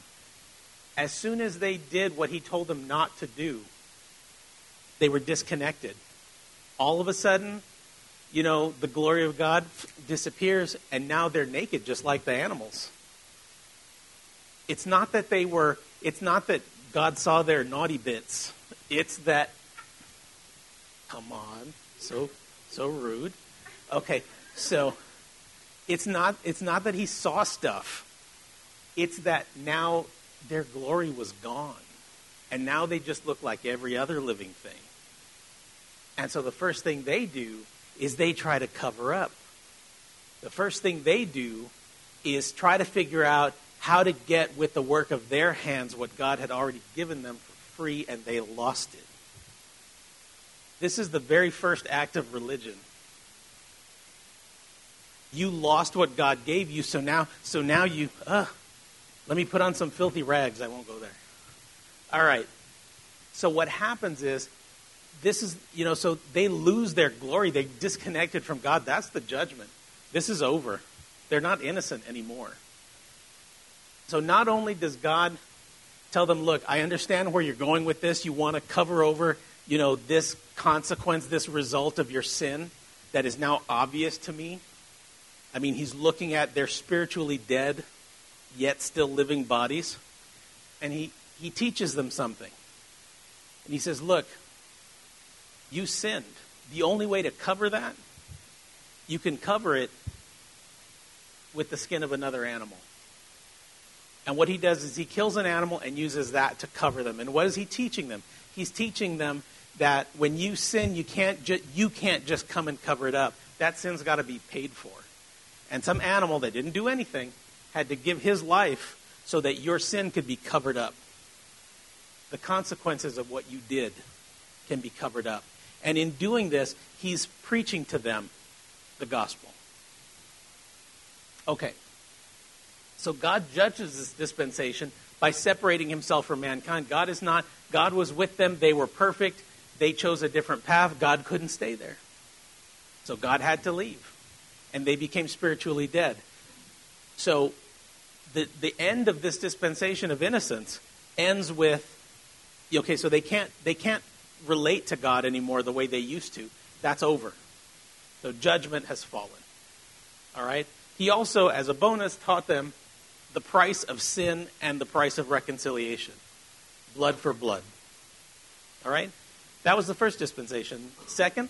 As soon as they did what He told them not to do, they were disconnected. All of a sudden, you know, the glory of God disappears, and now they're naked just like the animals. It's not that they were, it's not that God saw their naughty bits. It's that, come on, so, so rude. Okay, so it's not, it's not that he saw stuff. It's that now their glory was gone. And now they just look like every other living thing. And so the first thing they do is they try to cover up. The first thing they do is try to figure out how to get with the work of their hands what God had already given them free, and they lost it. This is the very first act of religion. You lost what God gave you, so now, so now you, uh, let me put on some filthy rags. I won't go there. All right. So what happens is, this is, you know, so they lose their glory. They disconnected from God. That's the judgment. This is over. They're not innocent anymore. So not only does God tell them, look, I understand where you're going with this. You want to cover over, you know, this consequence, this result of your sin that is now obvious to me. I mean, he's looking at their spiritually dead, yet still living bodies. And he, he teaches them something. And he says, look, you sinned. The only way to cover that, you can cover it with the skin of another animal. And what he does is he kills an animal and uses that to cover them. And what is he teaching them? He's teaching them that when you sin, you can't, ju- you can't just come and cover it up. That sin's got to be paid for. And some animal that didn't do anything had to give his life so that your sin could be covered up. The consequences of what you did can be covered up. And in doing this, he's preaching to them the gospel. Okay, so God judges this dispensation by separating himself from mankind. God is not, God was with them. They were perfect. They chose a different path. God couldn't stay there. So God had to leave. And they became spiritually dead. So the, the end of this dispensation of innocence ends with okay, so they can't they can't relate to God anymore the way they used to. That's over. So judgment has fallen. All right? He also, as a bonus, taught them the price of sin and the price of reconciliation blood for blood. All right? That was the first dispensation. Second,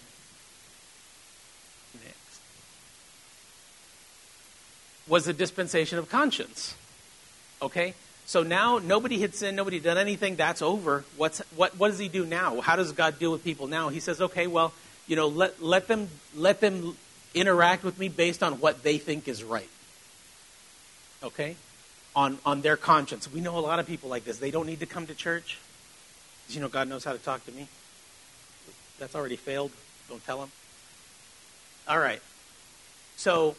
next, was the dispensation of conscience. Okay? So now nobody had sinned, nobody had done anything, that's over. What's, what, what does he do now? How does God deal with people now? He says, okay, well, you know, let, let, them, let them interact with me based on what they think is right. Okay? On, on their conscience. We know a lot of people like this. They don't need to come to church. You know, God knows how to talk to me. That's already failed. Don't tell him. All right. So,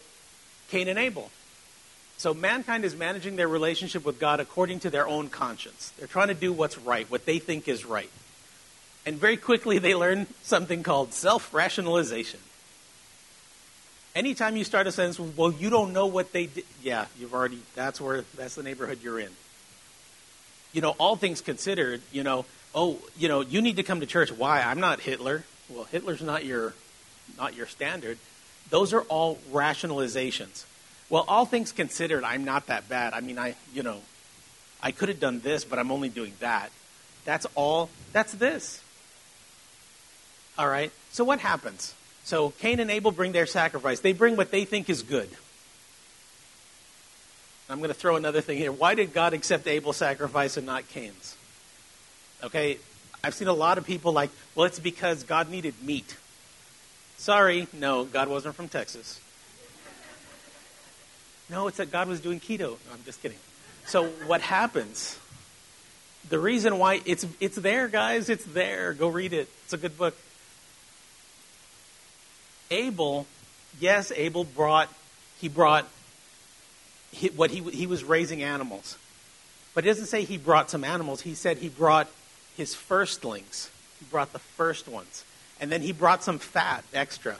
Cain and Abel. So, mankind is managing their relationship with God according to their own conscience. They're trying to do what's right, what they think is right. And very quickly, they learn something called self rationalization. Anytime you start a sentence, well, you don't know what they did. Yeah, you've already, that's where, that's the neighborhood you're in. You know, all things considered, you know, oh, you know, you need to come to church. Why? I'm not Hitler. Well, Hitler's not your not your standard. Those are all rationalizations. Well, all things considered, I'm not that bad. I mean, I, you know, I could have done this, but I'm only doing that. That's all. That's this. All right? So what happens? So Cain and Abel bring their sacrifice. They bring what they think is good. I'm going to throw another thing here. Why did God accept Abel's sacrifice and not Cain's? Okay, I've seen a lot of people like, well, it's because God needed meat. Sorry, no, God wasn't from Texas. No, it's that God was doing keto. No, I'm just kidding. So what happens? The reason why it's it's there, guys, it's there. Go read it. It's a good book. Abel, yes, Abel brought he brought he, what he he was raising animals. But it doesn't say he brought some animals. He said he brought his firstlings. He brought the first ones. And then he brought some fat extra.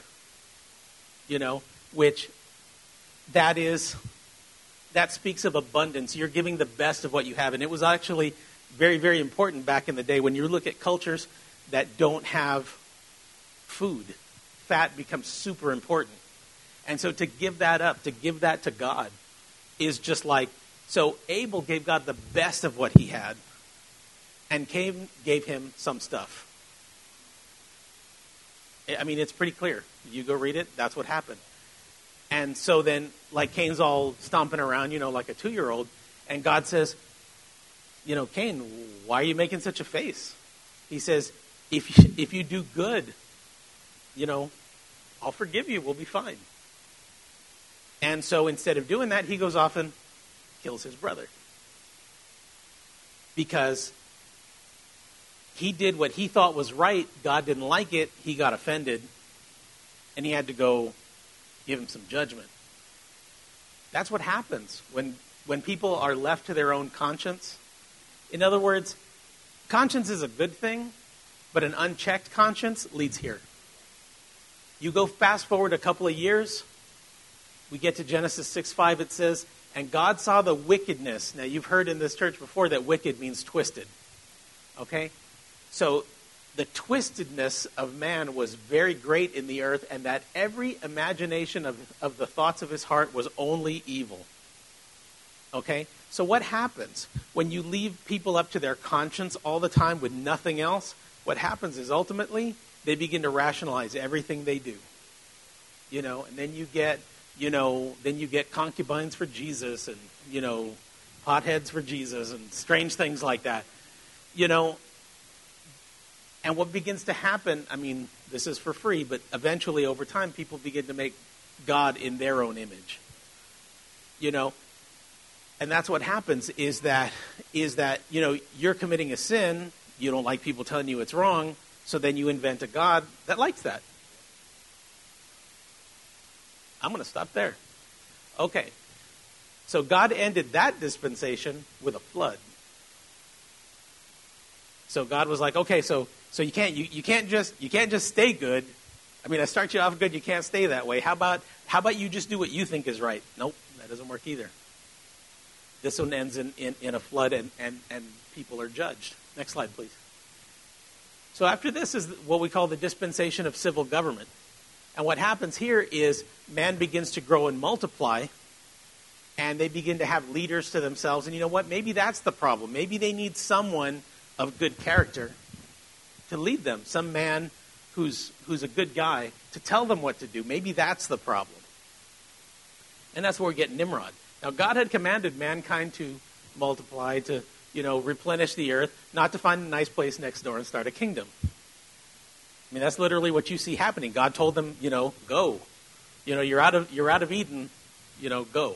You know, which that is that speaks of abundance. You're giving the best of what you have. And it was actually very, very important back in the day when you look at cultures that don't have food. Fat becomes super important. And so to give that up, to give that to God, is just like so Abel gave God the best of what he had, and Cain gave him some stuff. I mean, it's pretty clear. You go read it, that's what happened. And so then, like, Cain's all stomping around, you know, like a two year old, and God says, You know, Cain, why are you making such a face? He says, If you, if you do good, you know, I'll forgive you, we'll be fine. And so instead of doing that, he goes off and kills his brother. Because he did what he thought was right, God didn't like it, he got offended, and he had to go give him some judgment. That's what happens when, when people are left to their own conscience. In other words, conscience is a good thing, but an unchecked conscience leads here. You go fast forward a couple of years, we get to Genesis 6 5, it says, And God saw the wickedness. Now, you've heard in this church before that wicked means twisted. Okay? So the twistedness of man was very great in the earth, and that every imagination of, of the thoughts of his heart was only evil. Okay? So, what happens when you leave people up to their conscience all the time with nothing else? What happens is ultimately they begin to rationalize everything they do. You know, and then you get, you know, then you get concubines for Jesus and, you know, potheads for Jesus and strange things like that. You know, and what begins to happen, I mean, this is for free, but eventually over time, people begin to make God in their own image. You know? And that's what happens is that, is that, you know, you're committing a sin, you don't like people telling you it's wrong, so then you invent a God that likes that. I'm going to stop there. Okay. So God ended that dispensation with a flood. So God was like, okay, so so you can't you, you can't just you can't just stay good. I mean, I start you off good, you can't stay that way. How about how about you just do what you think is right? Nope, that doesn't work either. This one ends in, in, in a flood and, and, and people are judged. Next slide, please. So after this is what we call the dispensation of civil government. And what happens here is man begins to grow and multiply, and they begin to have leaders to themselves. And you know what? Maybe that's the problem. Maybe they need someone of good character to lead them, some man who's, who's a good guy to tell them what to do. Maybe that's the problem. And that's where we get Nimrod. Now, God had commanded mankind to multiply, to, you know, replenish the earth, not to find a nice place next door and start a kingdom. I mean, that's literally what you see happening. God told them, you know, go. You know, you're out of, you're out of Eden, you know, go.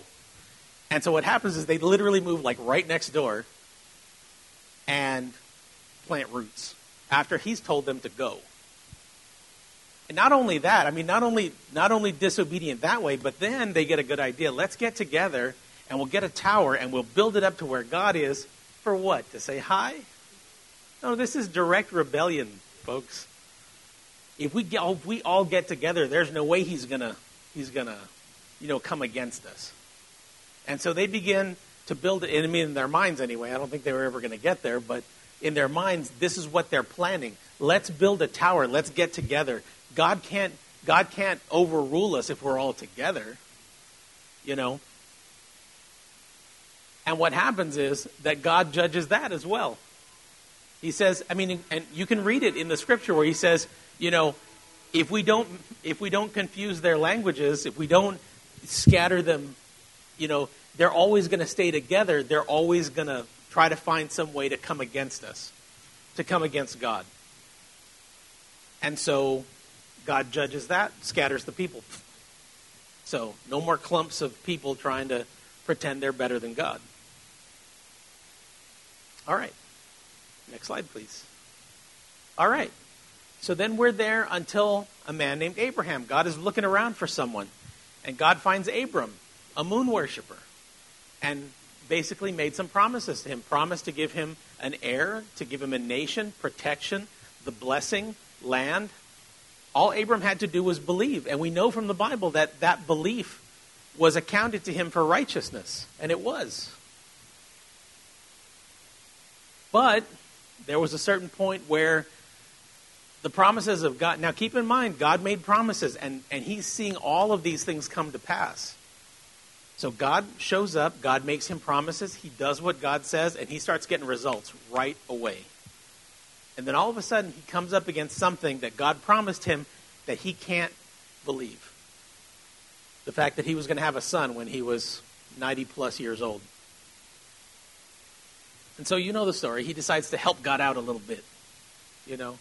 And so what happens is they literally move like right next door and plant roots after he's told them to go. And not only that, I mean, not only, not only disobedient that way, but then they get a good idea. Let's get together and we'll get a tower and we'll build it up to where God is for what? To say hi? No, this is direct rebellion, folks. If we, get, if we all get together, there's no way he's gonna, he's gonna, you know, come against us. And so they begin to build. I mean, in their minds anyway. I don't think they were ever going to get there, but in their minds, this is what they're planning. Let's build a tower. Let's get together. God can't, God can't overrule us if we're all together, you know. And what happens is that God judges that as well. He says, I mean, and you can read it in the scripture where he says, you know, if we don't if we don't confuse their languages, if we don't scatter them, you know, they're always going to stay together. They're always going to try to find some way to come against us, to come against God. And so God judges that, scatters the people. So no more clumps of people trying to pretend they're better than God. All right. Next slide, please. All right. So then we're there until a man named Abraham. God is looking around for someone. And God finds Abram, a moon worshiper, and basically made some promises to him. Promised to give him an heir, to give him a nation, protection, the blessing, land. All Abram had to do was believe. And we know from the Bible that that belief was accounted to him for righteousness. And it was. But there was a certain point where the promises of God. Now, keep in mind, God made promises, and, and He's seeing all of these things come to pass. So God shows up, God makes him promises, he does what God says, and he starts getting results right away. And then all of a sudden, he comes up against something that God promised him that he can't believe. The fact that he was going to have a son when he was 90 plus years old. And so you know the story. He decides to help God out a little bit. You know,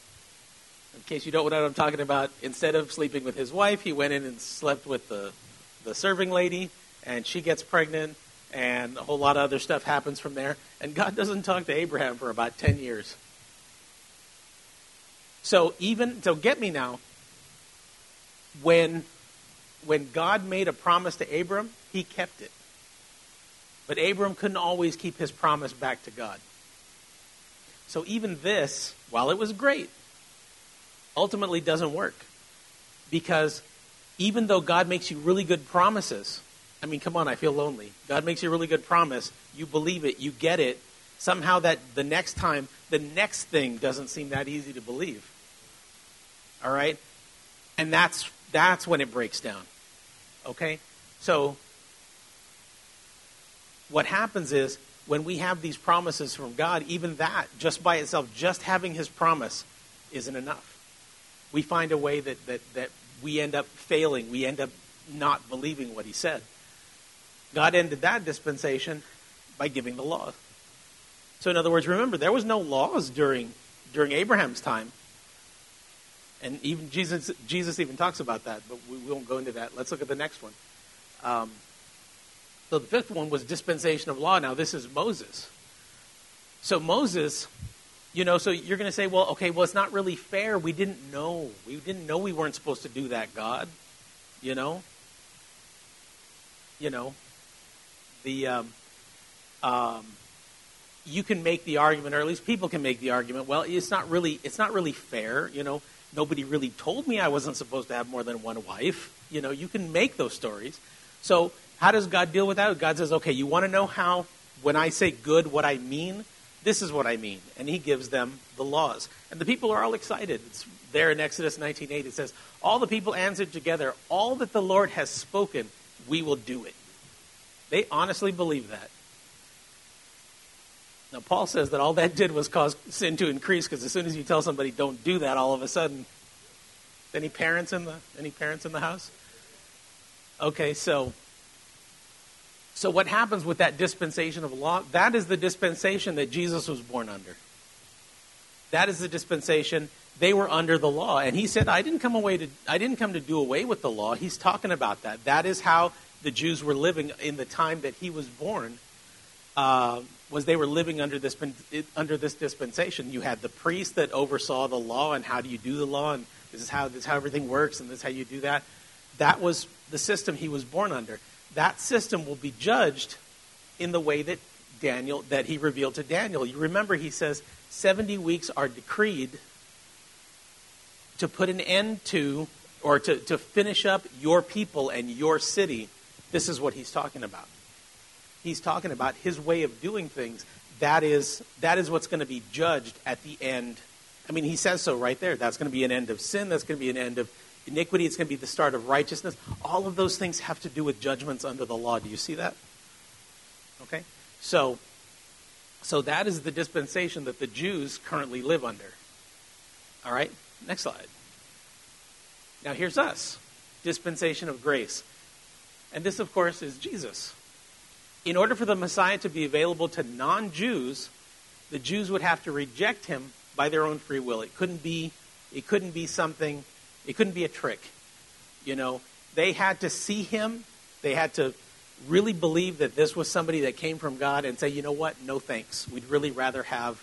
in case you don't know what I'm talking about, instead of sleeping with his wife, he went in and slept with the, the serving lady, and she gets pregnant, and a whole lot of other stuff happens from there. And God doesn't talk to Abraham for about 10 years. So, even, so get me now, when, when God made a promise to Abram, he kept it. But Abram couldn't always keep his promise back to God. So, even this, while it was great, ultimately doesn't work. Because even though God makes you really good promises, I mean, come on, I feel lonely. God makes you a really good promise. You believe it, you get it. Somehow, that the next time, the next thing doesn't seem that easy to believe. All right? And that's, that's when it breaks down. Okay? So, what happens is when we have these promises from God, even that, just by itself, just having His promise, isn't enough we find a way that, that, that we end up failing. We end up not believing what he said. God ended that dispensation by giving the law. So, in other words, remember, there was no laws during, during Abraham's time. And even Jesus, Jesus even talks about that, but we won't go into that. Let's look at the next one. Um, so the fifth one was dispensation of law. Now, this is Moses. So Moses you know, so you're going to say, well, okay, well, it's not really fair. We didn't know. We didn't know we weren't supposed to do that, God. You know? You know? The, um, um, you can make the argument, or at least people can make the argument, well, it's not really, it's not really fair. You know, nobody really told me I wasn't supposed to have more than one wife. You know, you can make those stories. So how does God deal with that? God says, okay, you want to know how, when I say good, what I mean? This is what I mean. And he gives them the laws. And the people are all excited. It's there in Exodus 19.8. It says, All the people answered together, All that the Lord has spoken, we will do it. They honestly believe that. Now, Paul says that all that did was cause sin to increase because as soon as you tell somebody don't do that, all of a sudden, any parents in the any parents in the house? Okay, so so, what happens with that dispensation of law? That is the dispensation that Jesus was born under. That is the dispensation they were under the law. And he said, I didn't come away to I didn't come to do away with the law. He's talking about that. That is how the Jews were living in the time that he was born. Uh, was they were living under this under this dispensation. You had the priest that oversaw the law and how do you do the law and this is how this is how everything works and this is how you do that. That was the system he was born under that system will be judged in the way that Daniel that he revealed to Daniel. You remember he says 70 weeks are decreed to put an end to or to, to finish up your people and your city. This is what he's talking about. He's talking about his way of doing things. that is, that is what's going to be judged at the end. I mean, he says so right there. That's going to be an end of sin. That's going to be an end of iniquity. It's going to be the start of righteousness. All of those things have to do with judgments under the law. Do you see that? Okay? So, so that is the dispensation that the Jews currently live under. All right? Next slide. Now, here's us dispensation of grace. And this, of course, is Jesus. In order for the Messiah to be available to non Jews, the Jews would have to reject him by their own free will. It couldn't be, it couldn't be something, it couldn't be a trick. You know, they had to see him, they had to really believe that this was somebody that came from God and say, you know what, no thanks. We'd really rather have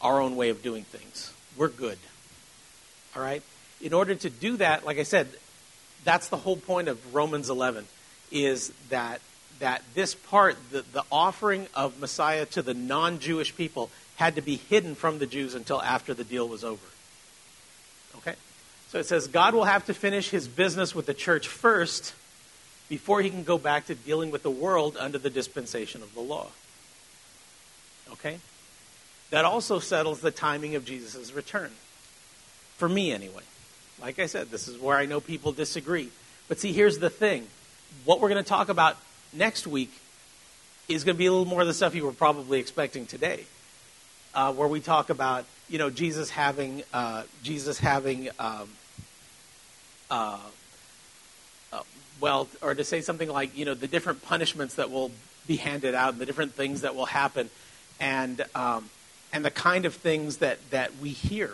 our own way of doing things. We're good. All right? In order to do that, like I said, that's the whole point of Romans 11 is that that this part, the, the offering of Messiah to the non-Jewish people, had to be hidden from the Jews until after the deal was over. Okay? So it says God will have to finish his business with the church first before he can go back to dealing with the world under the dispensation of the law. Okay? That also settles the timing of Jesus' return. For me, anyway. Like I said, this is where I know people disagree. But see, here's the thing. What we're going to talk about next week is going to be a little more of the stuff you were probably expecting today, uh, where we talk about you know Jesus having uh, Jesus having um, uh, uh, well, or to say something like you know the different punishments that will be handed out and the different things that will happen, and um, and the kind of things that that we hear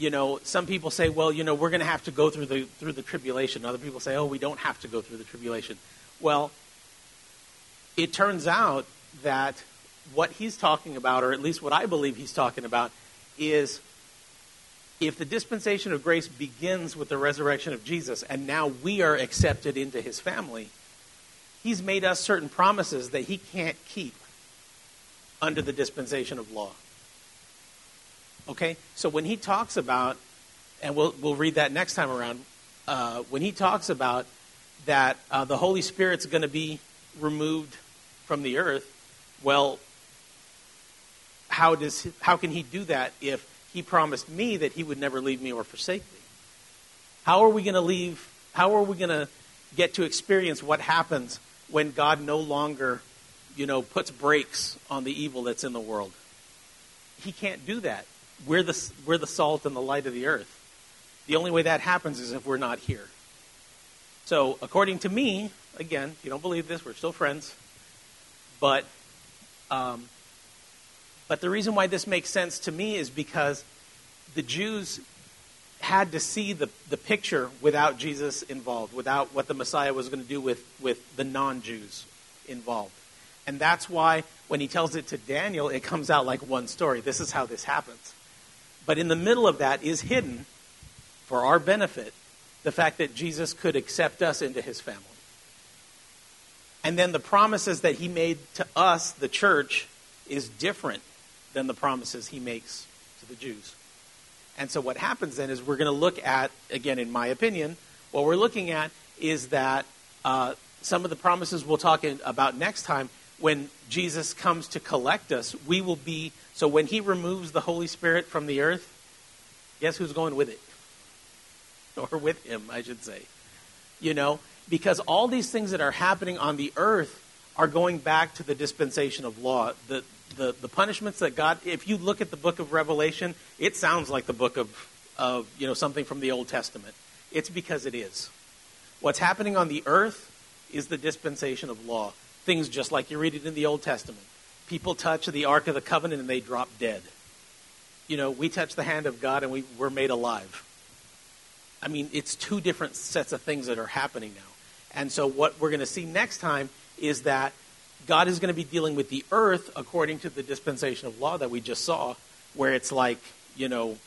you know, some people say, well, you know, we're going to have to go through the through the tribulation. Other people say, oh, we don't have to go through the tribulation. Well, it turns out that what he's talking about, or at least what I believe he's talking about, is if the dispensation of grace begins with the resurrection of Jesus and now we are accepted into his family, he's made us certain promises that he can't keep under the dispensation of law. Okay? So when he talks about, and we'll, we'll read that next time around, uh, when he talks about that uh, the Holy Spirit's going to be removed from the earth, well, how, does, how can he do that if he promised me that he would never leave me or forsake me? How are we going to leave? How are we going to get to experience what happens when God no longer, you know, puts brakes on the evil that's in the world? He can't do that. We're the, we're the salt and the light of the earth. The only way that happens is if we're not here. So, according to me, again, if you don't believe this, we're still friends. But, um, but the reason why this makes sense to me is because the Jews had to see the, the picture without Jesus involved, without what the Messiah was going to do with, with the non Jews involved. And that's why when he tells it to Daniel, it comes out like one story. This is how this happens. But in the middle of that is hidden, for our benefit, the fact that Jesus could accept us into his family. And then the promises that he made to us, the church, is different than the promises he makes to the Jews. And so what happens then is we're going to look at, again, in my opinion, what we're looking at is that uh, some of the promises we'll talk in, about next time, when Jesus comes to collect us, we will be so when he removes the Holy Spirit from the earth, guess who's going with it? Or with him, I should say. You know, because all these things that are happening on the earth are going back to the dispensation of law. The, the, the punishments that God, if you look at the book of Revelation, it sounds like the book of, of, you know, something from the Old Testament. It's because it is. What's happening on the earth is the dispensation of law. Things just like you read it in the Old Testament. People touch the Ark of the Covenant and they drop dead. You know, we touch the hand of God and we, we're made alive. I mean, it's two different sets of things that are happening now. And so, what we're going to see next time is that God is going to be dealing with the earth according to the dispensation of law that we just saw, where it's like, you know,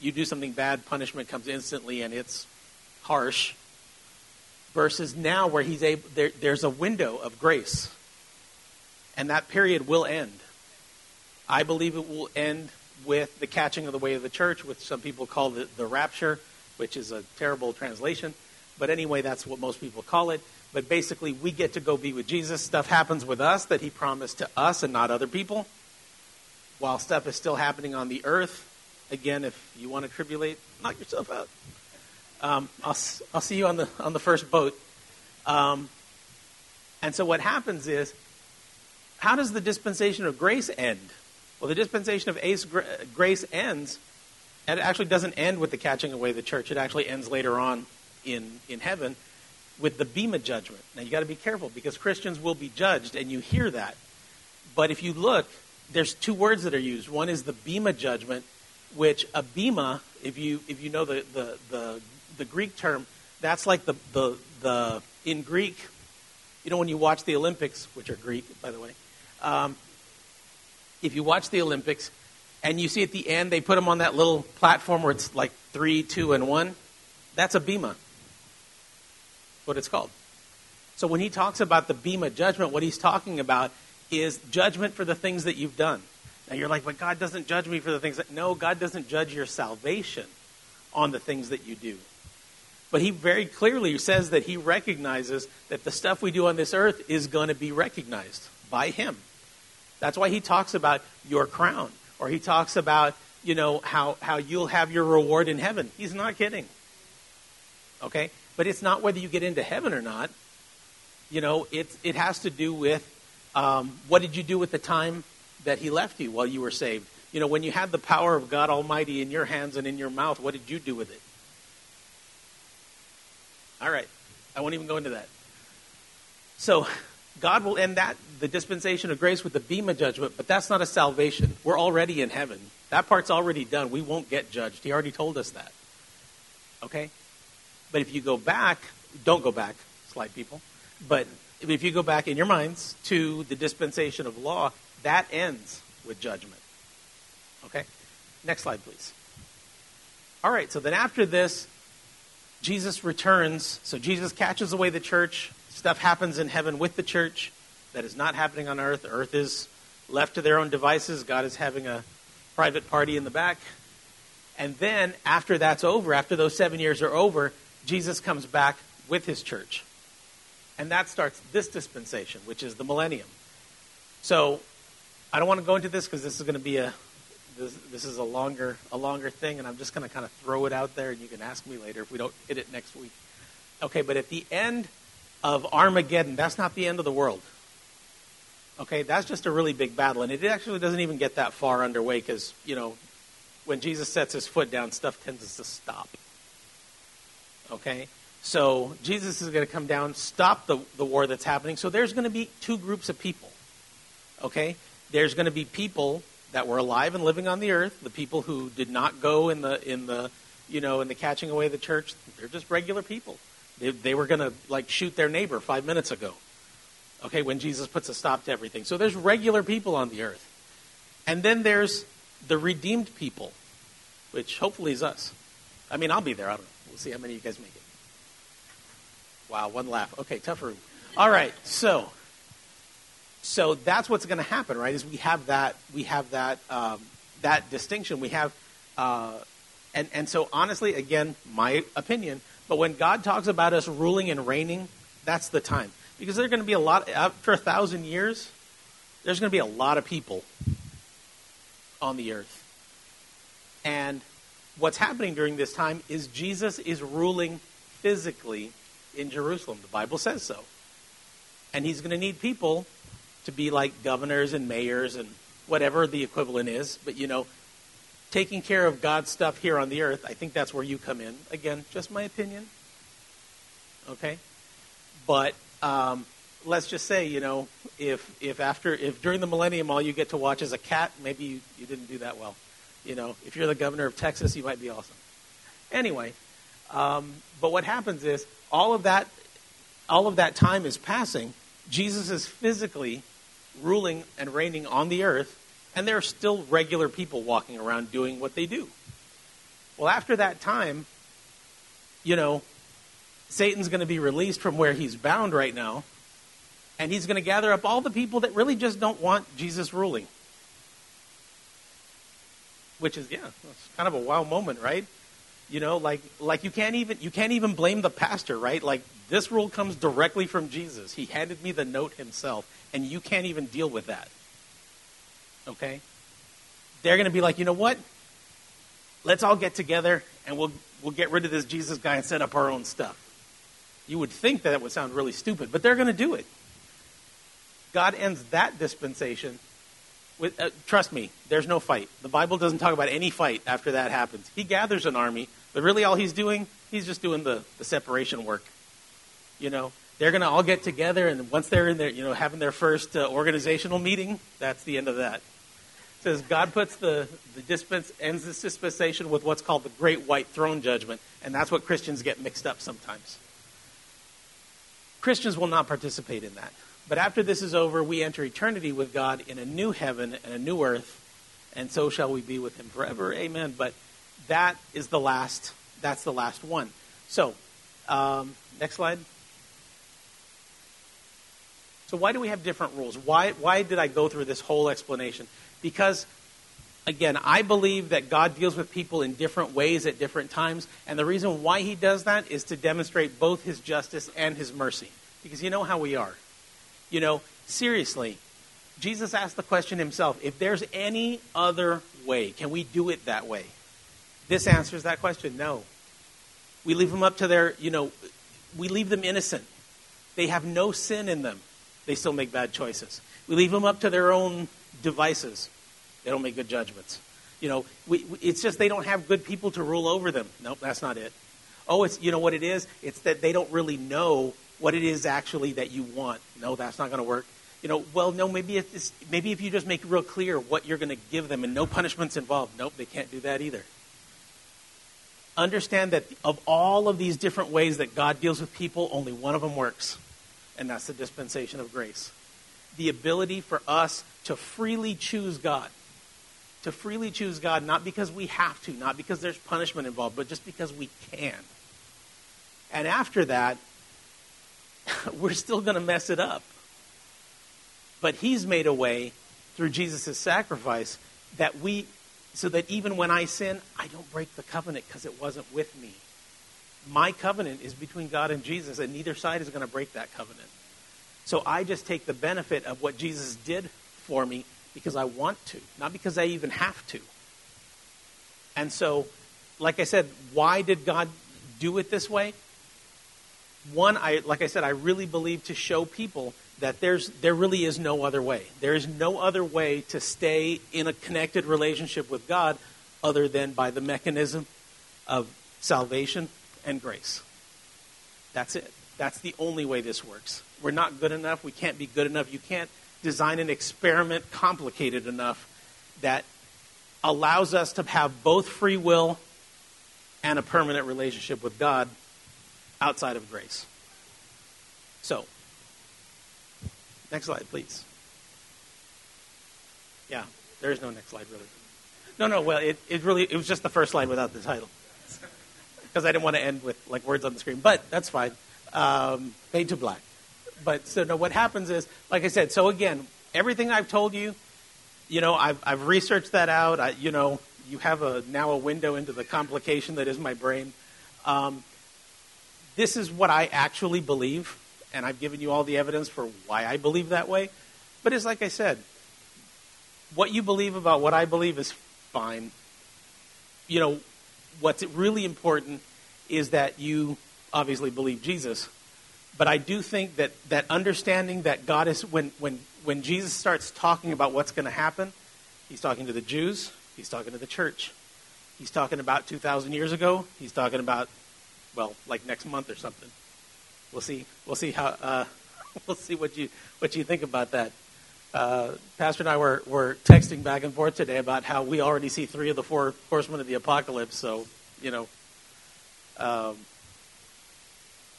you do something bad, punishment comes instantly and it's harsh. Versus now, where he's able, there, there's a window of grace and that period will end. I believe it will end with the catching of the way of the church, which some people call the, the rapture, which is a terrible translation. But anyway, that's what most people call it. But basically, we get to go be with Jesus. Stuff happens with us that he promised to us and not other people. while stuff is still happening on the earth. Again, if you want to tribulate, knock yourself out. Um, I'll, I'll see you on the, on the first boat. Um, and so what happens is, how does the dispensation of grace end? Well, the dispensation of ace, grace ends, and it actually doesn't end with the catching away of the church. It actually ends later on in, in heaven with the Bema judgment. Now, you got to be careful because Christians will be judged, and you hear that. But if you look, there's two words that are used. One is the Bema judgment, which a Bema, if you, if you know the, the, the, the Greek term, that's like the, the, the, in Greek, you know, when you watch the Olympics, which are Greek, by the way, um, if you watch the Olympics and you see at the end they put them on that little platform where it's like three, two, and one, that's a Bema. What it's called. So when he talks about the Bema judgment, what he's talking about is judgment for the things that you've done. Now you're like, but God doesn't judge me for the things that. No, God doesn't judge your salvation on the things that you do. But he very clearly says that he recognizes that the stuff we do on this earth is going to be recognized by him. That's why he talks about your crown, or he talks about, you know, how, how you'll have your reward in heaven. He's not kidding. Okay? But it's not whether you get into heaven or not. You know, it, it has to do with um, what did you do with the time that he left you while you were saved? You know, when you had the power of God Almighty in your hands and in your mouth, what did you do with it? All right. I won't even go into that. So, God will end that, the dispensation of grace, with the Bema judgment, but that's not a salvation. We're already in heaven. That part's already done. We won't get judged. He already told us that. Okay? But if you go back, don't go back, slight people, but if you go back in your minds to the dispensation of law, that ends with judgment. Okay? Next slide, please. All right, so then after this, Jesus returns. So Jesus catches away the church. Stuff happens in heaven with the church that is not happening on earth. Earth is left to their own devices. God is having a private party in the back. And then, after that's over, after those seven years are over, Jesus comes back with his church. And that starts this dispensation, which is the millennium. So, I don't want to go into this because this is going to be a this, this is a longer a longer thing, and I'm just going to kind of throw it out there, and you can ask me later if we don't hit it next week. Okay, but at the end of Armageddon, that's not the end of the world. Okay, that's just a really big battle, and it actually doesn't even get that far underway because you know when Jesus sets his foot down, stuff tends to stop. Okay, so Jesus is going to come down, stop the, the war that's happening. So there's going to be two groups of people. Okay, there's going to be people that were alive and living on the earth, the people who did not go in the in the you know in the catching away of the church, they're just regular people. They, they were going to like shoot their neighbor five minutes ago. Okay, when Jesus puts a stop to everything. So there's regular people on the earth, and then there's the redeemed people, which hopefully is us. I mean, I'll be there. I don't know. We'll see how many of you guys make it. Wow, one laugh. Okay, tough room. All right, so so that's what's going to happen, right? Is we have that we have that um, that distinction. We have, uh, and and so honestly, again, my opinion. But when God talks about us ruling and reigning, that's the time because there's going to be a lot after a thousand years. There's going to be a lot of people on the earth, and what's happening during this time is Jesus is ruling physically in Jerusalem. The Bible says so, and He's going to need people to be like governors and mayors and whatever the equivalent is. But, you know, taking care of God's stuff here on the earth, I think that's where you come in. Again, just my opinion. Okay? But um, let's just say, you know, if, if after, if during the millennium all you get to watch is a cat, maybe you, you didn't do that well. You know, if you're the governor of Texas, you might be awesome. Anyway, um, but what happens is all of that, all of that time is passing. Jesus is physically ruling and reigning on the earth, and there are still regular people walking around doing what they do. Well, after that time, you know, Satan's going to be released from where he's bound right now, and he's going to gather up all the people that really just don't want Jesus ruling. Which is, yeah, it's kind of a wow moment, right? You know, like like you can't even you can't even blame the pastor, right? Like this rule comes directly from Jesus. He handed me the note himself and you can't even deal with that. Okay? they're going to be like, you know what? Let's all get together and we'll, we'll get rid of this Jesus guy and set up our own stuff. You would think that, that would sound really stupid, but they're going to do it. God ends that dispensation with, uh, trust me, there's no fight. The Bible doesn't talk about any fight after that happens. He gathers an army, but really all he's doing, he's just doing the, the separation work. You know, they're going to all get together, and once they're in there, you know, having their first uh, organizational meeting, that's the end of that. It says God puts the, the dispense, ends this dispensation with what's called the Great White Throne Judgment, and that's what Christians get mixed up sometimes. Christians will not participate in that. But after this is over, we enter eternity with God in a new heaven and a new earth, and so shall we be with him forever. Amen. But that is the last, that's the last one. So, um, next slide. So why do we have different rules? Why, why did I go through this whole explanation? Because, again, I believe that God deals with people in different ways at different times, and the reason why he does that is to demonstrate both his justice and his mercy. Because you know how we are. You know, seriously, Jesus asked the question himself if there's any other way, can we do it that way? This answers that question no. We leave them up to their, you know, we leave them innocent. They have no sin in them. They still make bad choices. We leave them up to their own devices. They don't make good judgments. You know, we, it's just they don't have good people to rule over them. Nope, that's not it. Oh, it's you know what it is? It's that they don't really know what it is actually that you want. No, that's not going to work. You know, well, no, maybe it's, maybe if you just make real clear what you're going to give them and no punishments involved. Nope, they can't do that either. Understand that of all of these different ways that God deals with people, only one of them works, and that's the dispensation of grace. The ability for us to freely choose God. To freely choose God, not because we have to, not because there's punishment involved, but just because we can. And after that, we're still going to mess it up. But he's made a way through Jesus' sacrifice that we, so that even when I sin, I don't break the covenant because it wasn't with me. My covenant is between God and Jesus, and neither side is going to break that covenant. So I just take the benefit of what Jesus did for me because I want to, not because I even have to. And so, like I said, why did God do it this way? One, I like I said, I really believe to show people that there's there really is no other way. There is no other way to stay in a connected relationship with God other than by the mechanism of salvation and grace. That's it. That's the only way this works. We're not good enough. We can't be good enough. You can't design an experiment complicated enough that allows us to have both free will and a permanent relationship with God outside of grace. So, next slide, please. Yeah, there is no next slide, really. No, no, well, it, it really, it was just the first slide without the title. Because I didn't want to end with like words on the screen, but that's fine. Um, fade to black. But so no, what happens is, like I said, so again, everything I've told you, you know, I've, I've researched that out. I, you know, you have a now a window into the complication that is my brain. Um, this is what I actually believe, and I've given you all the evidence for why I believe that way. But it's like I said, what you believe about what I believe is fine. You know, what's really important is that you obviously believe Jesus. But I do think that, that understanding that God is, when, when, when Jesus starts talking about what's going to happen, he's talking to the Jews, he's talking to the church. He's talking about 2,000 years ago, he's talking about well, like next month or something. We'll see. We'll see how. Uh, we'll see what you what you think about that. Uh, Pastor and I were, were texting back and forth today about how we already see three of the four horsemen of the apocalypse. So you know. Um,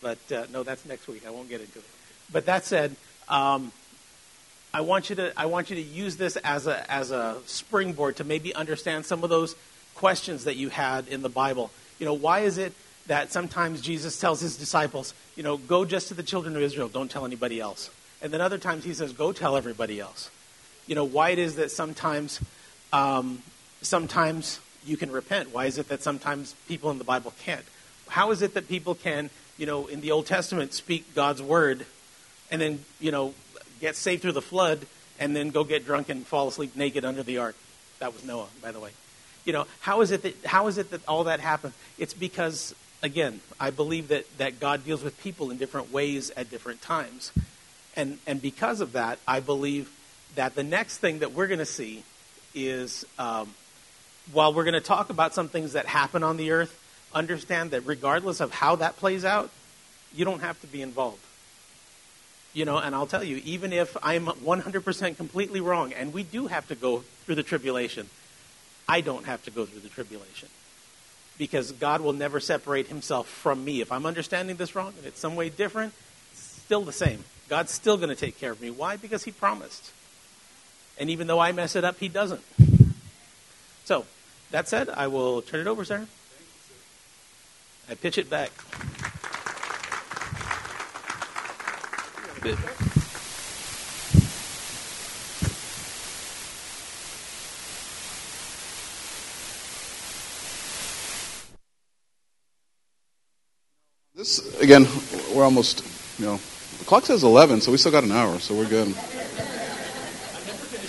but uh, no, that's next week. I won't get into it. But that said, um, I want you to I want you to use this as a as a springboard to maybe understand some of those questions that you had in the Bible. You know, why is it that sometimes Jesus tells his disciples, you know, go just to the children of Israel, don't tell anybody else. And then other times he says, go tell everybody else. You know, why it is that sometimes, um, sometimes you can repent? Why is it that sometimes people in the Bible can't? How is it that people can, you know, in the Old Testament speak God's word and then, you know, get saved through the flood and then go get drunk and fall asleep naked under the ark? That was Noah, by the way. You know, how is it that how is it that all that happened? It's because again, I believe that, that God deals with people in different ways at different times. And and because of that, I believe that the next thing that we're going to see is um, while we're going to talk about some things that happen on the earth, understand that regardless of how that plays out, you don't have to be involved. You know, and I'll tell you, even if I'm 100% completely wrong, and we do have to go through the tribulation, I don't have to go through the tribulation. Because God will never separate himself from me. If I'm understanding this wrong and it's some way different, still the same. God's still going to take care of me. Why? Because he promised. And even though I mess it up, he doesn't. So, that said, I will turn it over, sir. I pitch it back. This again, we're almost. You know, the clock says eleven, so we still got an hour, so we're good.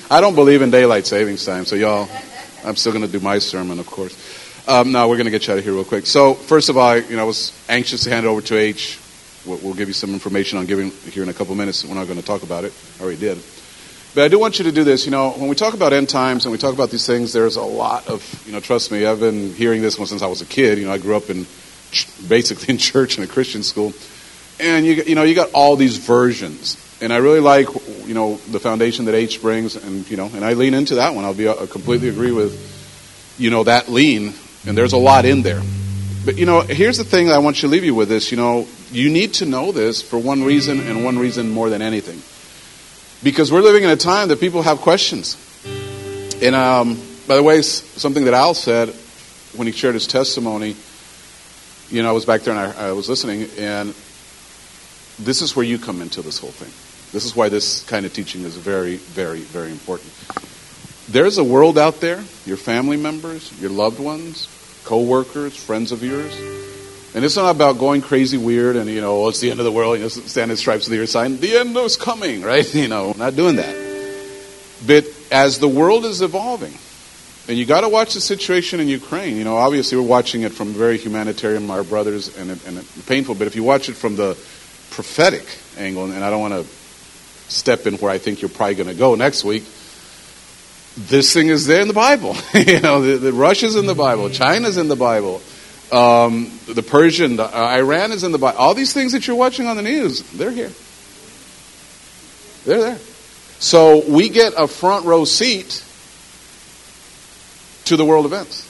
I don't believe in daylight savings time, so y'all, I'm still going to do my sermon, of course. Um, no, we're going to get you out of here real quick. So, first of all, I, you know, I was anxious to hand it over to H. We'll, we'll give you some information on giving here in a couple minutes. We're not going to talk about it. I already did. But I do want you to do this. You know, when we talk about end times and we talk about these things, there's a lot of, you know, trust me, I've been hearing this one since I was a kid. You know, I grew up in basically in church in a Christian school. And you, you know, you got all these versions. And I really like, you know, the foundation that H brings, and you know, and I lean into that one. I'll be I completely agree with, you know, that lean. And there's a lot in there. But you know, here's the thing I want you to leave you with this. You know, you need to know this for one reason and one reason more than anything, because we're living in a time that people have questions. And um, by the way, something that Al said when he shared his testimony you know, I was back there and I, I was listening, and this is where you come into this whole thing. This is why this kind of teaching is very, very, very important. There's a world out there, your family members, your loved ones, co-workers, friends of yours, and it's not about going crazy weird and, you know, oh, it's the end of the world, you know, stand in stripes of the earth sign, the end is coming, right? You know, not doing that. But as the world is evolving, and you got to watch the situation in Ukraine. You know, obviously we're watching it from very humanitarian, our brothers, and, and painful. But if you watch it from the prophetic angle, and I don't want to step in where I think you're probably going to go next week, this thing is there in the Bible. you know, the, the Russia's in the Bible, China's in the Bible, um, the Persian, the, uh, Iran is in the Bible. All these things that you're watching on the news, they're here. They're there. So we get a front row seat to the world events.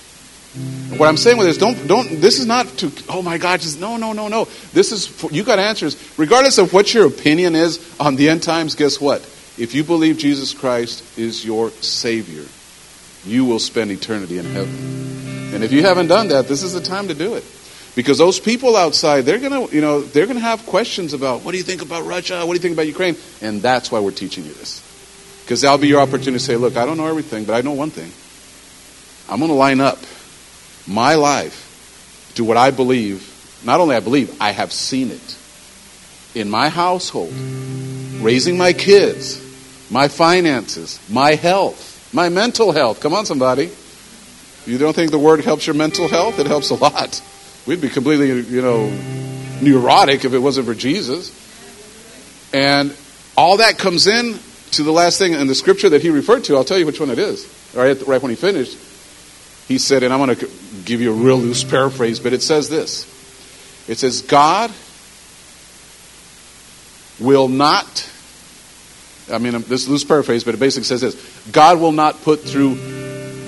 What I'm saying with this, don't, don't, this is not to, oh my God, just, no, no, no, no. This is, for, you got answers. Regardless of what your opinion is on the end times, guess what? If you believe Jesus Christ is your Savior, you will spend eternity in heaven. And if you haven't done that, this is the time to do it. Because those people outside, they're gonna, you know, they're gonna have questions about what do you think about Russia? What do you think about Ukraine? And that's why we're teaching you this. Because that'll be your opportunity to say, look, I don't know everything, but I know one thing. I'm going to line up my life to what I believe. Not only I believe, I have seen it in my household, raising my kids, my finances, my health, my mental health. Come on, somebody. You don't think the word helps your mental health? It helps a lot. We'd be completely, you know, neurotic if it wasn't for Jesus. And all that comes in to the last thing in the scripture that he referred to. I'll tell you which one it is. Right, right when he finished he said, and I'm going to give you a real loose paraphrase, but it says this it says, God will not, I mean, um, this loose paraphrase, but it basically says this God will not put through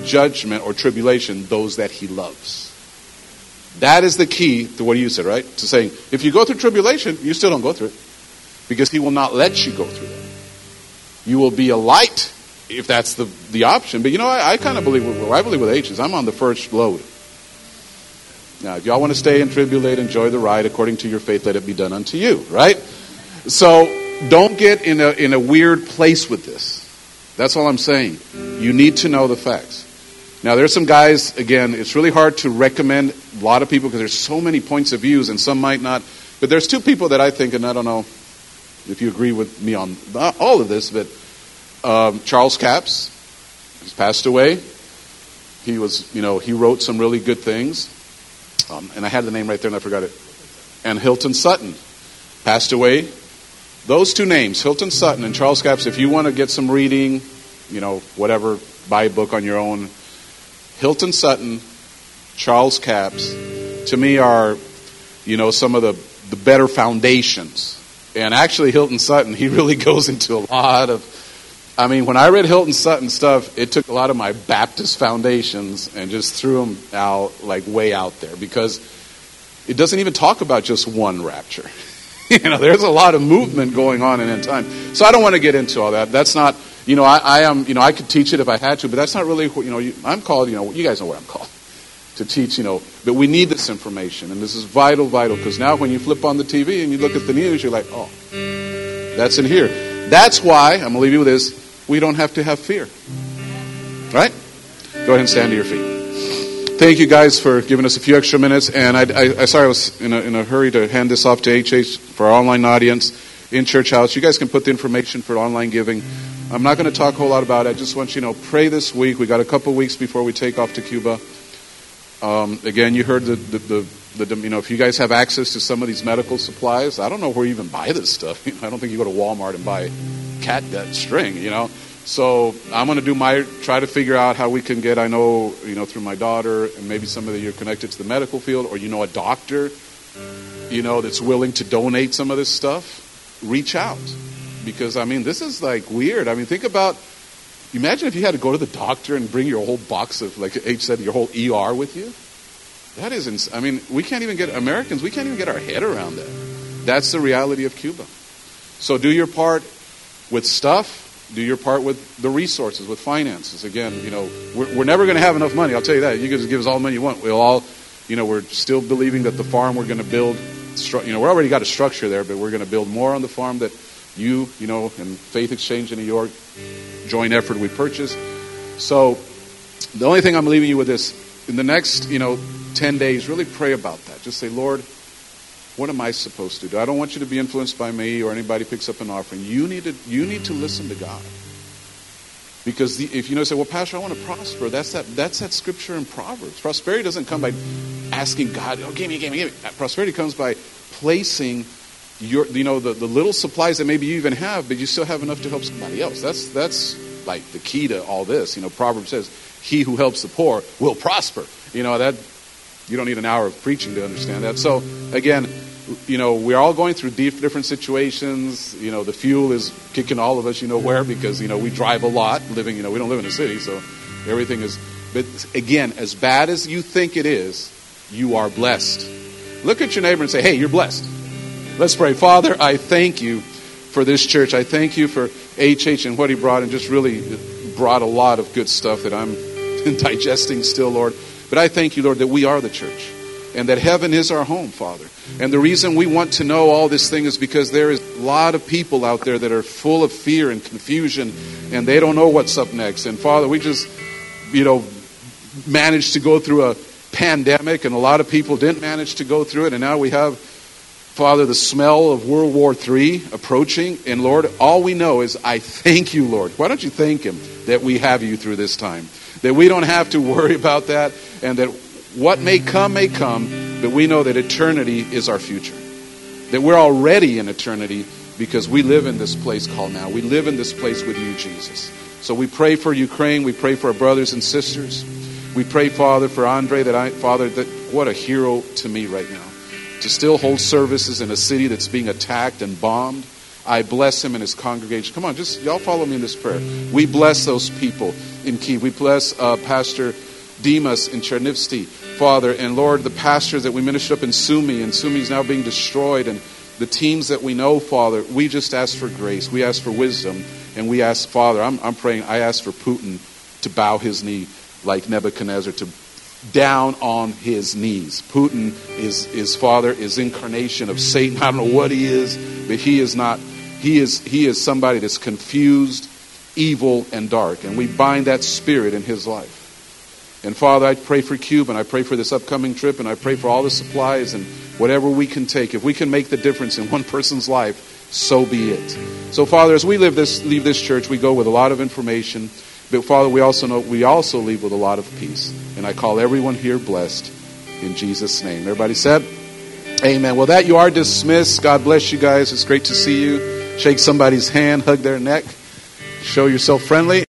judgment or tribulation those that he loves. That is the key to what you said, right? To saying, if you go through tribulation, you still don't go through it. Because he will not let you go through it. You will be a light if that's the, the option. But you know, I, I kind of believe, I believe with H is I'm on the first load. Now, if y'all want to stay and tribulate, enjoy the ride according to your faith, let it be done unto you, right? So don't get in a, in a weird place with this. That's all I'm saying. You need to know the facts. Now, there's some guys, again, it's really hard to recommend a lot of people because there's so many points of views and some might not. But there's two people that I think, and I don't know if you agree with me on uh, all of this, but um, Charles Capps, he's passed away. he was, you know, he wrote some really good things. Um, and I had the name right there and I forgot it. And Hilton Sutton passed away. Those two names, Hilton Sutton and Charles Capps, if you want to get some reading, you know, whatever, buy a book on your own. Hilton Sutton, Charles Capps, to me are, you know, some of the, the better foundations. And actually, Hilton Sutton, he really goes into a lot of I mean, when I read Hilton Sutton stuff, it took a lot of my Baptist foundations and just threw them out, like way out there, because it doesn't even talk about just one rapture. you know, there's a lot of movement going on in end time. So I don't want to get into all that. That's not, you know, I, I am, you know, I could teach it if I had to, but that's not really, what, you know, I'm called, you know, you guys know what I'm called to teach, you know, but we need this information, and this is vital, vital, because now when you flip on the TV and you look at the news, you're like, oh, that's in here. That's why, I'm going to leave you with this, we don't have to have fear. Right? Go ahead and stand to your feet. Thank you guys for giving us a few extra minutes. And I, I, I sorry I was in a, in a hurry to hand this off to HH for our online audience in Church House. You guys can put the information for online giving. I'm not going to talk a whole lot about it. I just want you to know, pray this week. We got a couple weeks before we take off to Cuba. Um, again, you heard the, the, the, the, you know, if you guys have access to some of these medical supplies, I don't know where you even buy this stuff. I don't think you go to Walmart and buy catgut string, you know. So I'm going to do my try to figure out how we can get. I know you know through my daughter and maybe some of you are connected to the medical field, or you know a doctor, you know that's willing to donate some of this stuff. Reach out because I mean this is like weird. I mean think about. Imagine if you had to go to the doctor and bring your whole box of, like H said, your whole ER with you. That is, ins- I mean, we can't even get Americans. We can't even get our head around that. That's the reality of Cuba. So do your part with stuff, do your part with the resources, with finances. Again, you know, we're, we're never going to have enough money. I'll tell you that. You can just give us all the money you want. We'll all, you know, we're still believing that the farm we're going to build, you know, we already got a structure there, but we're going to build more on the farm that you, you know, and Faith Exchange in New York, joint effort we purchased. So the only thing I'm leaving you with is in the next, you know, 10 days, really pray about that. Just say, Lord, what am I supposed to do? I don't want you to be influenced by me or anybody picks up an offering. You need to, you need to listen to God. Because the, if you know, say, well, Pastor, I want to prosper. That's that, that's that scripture in Proverbs. Prosperity doesn't come by asking God, oh, give me, give me, give me. Prosperity comes by placing your, you know, the, the little supplies that maybe you even have, but you still have enough to help somebody else. That's, that's like the key to all this. You know, Proverbs says, he who helps the poor will prosper. You know, that, you don't need an hour of preaching to understand that. So, again, you know, we're all going through different situations. You know, the fuel is kicking all of us, you know, where because, you know, we drive a lot living, you know, we don't live in a city, so everything is. But again, as bad as you think it is, you are blessed. Look at your neighbor and say, hey, you're blessed. Let's pray. Father, I thank you for this church. I thank you for HH and what he brought and just really brought a lot of good stuff that I'm digesting still, Lord. But I thank you, Lord, that we are the church and that heaven is our home, Father. And the reason we want to know all this thing is because there is a lot of people out there that are full of fear and confusion and they don't know what's up next. And Father, we just, you know, managed to go through a pandemic and a lot of people didn't manage to go through it. And now we have, Father, the smell of World War III approaching. And Lord, all we know is I thank you, Lord. Why don't you thank Him that we have you through this time? That we don't have to worry about that and that what may come, may come, but we know that eternity is our future. That we're already in eternity because we live in this place called now. We live in this place with you, Jesus. So we pray for Ukraine. We pray for our brothers and sisters. We pray, Father, for Andre, that I, Father, that what a hero to me right now. To still hold services in a city that's being attacked and bombed. I bless him and his congregation. Come on, just y'all follow me in this prayer. We bless those people in Kiev. We bless uh, Pastor Demas in Chernivtsi. Father, and Lord, the pastors that we ministered up in Sumy, and Sumy is now being destroyed, and the teams that we know, Father, we just ask for grace. We ask for wisdom, and we ask, Father, I'm, I'm praying, I ask for Putin to bow his knee like Nebuchadnezzar, to down on his knees. Putin is, is Father, is incarnation of Satan. I don't know what he is, but he is not, he is, he is somebody that's confused, evil, and dark. And we bind that spirit in his life. And Father, I pray for Cuba, and I pray for this upcoming trip, and I pray for all the supplies and whatever we can take. If we can make the difference in one person's life, so be it. So, Father, as we this, leave this church, we go with a lot of information. But Father, we also know we also leave with a lot of peace. And I call everyone here blessed in Jesus' name. Everybody said, Amen. Well, that you are dismissed. God bless you guys. It's great to see you. Shake somebody's hand, hug their neck, show yourself friendly.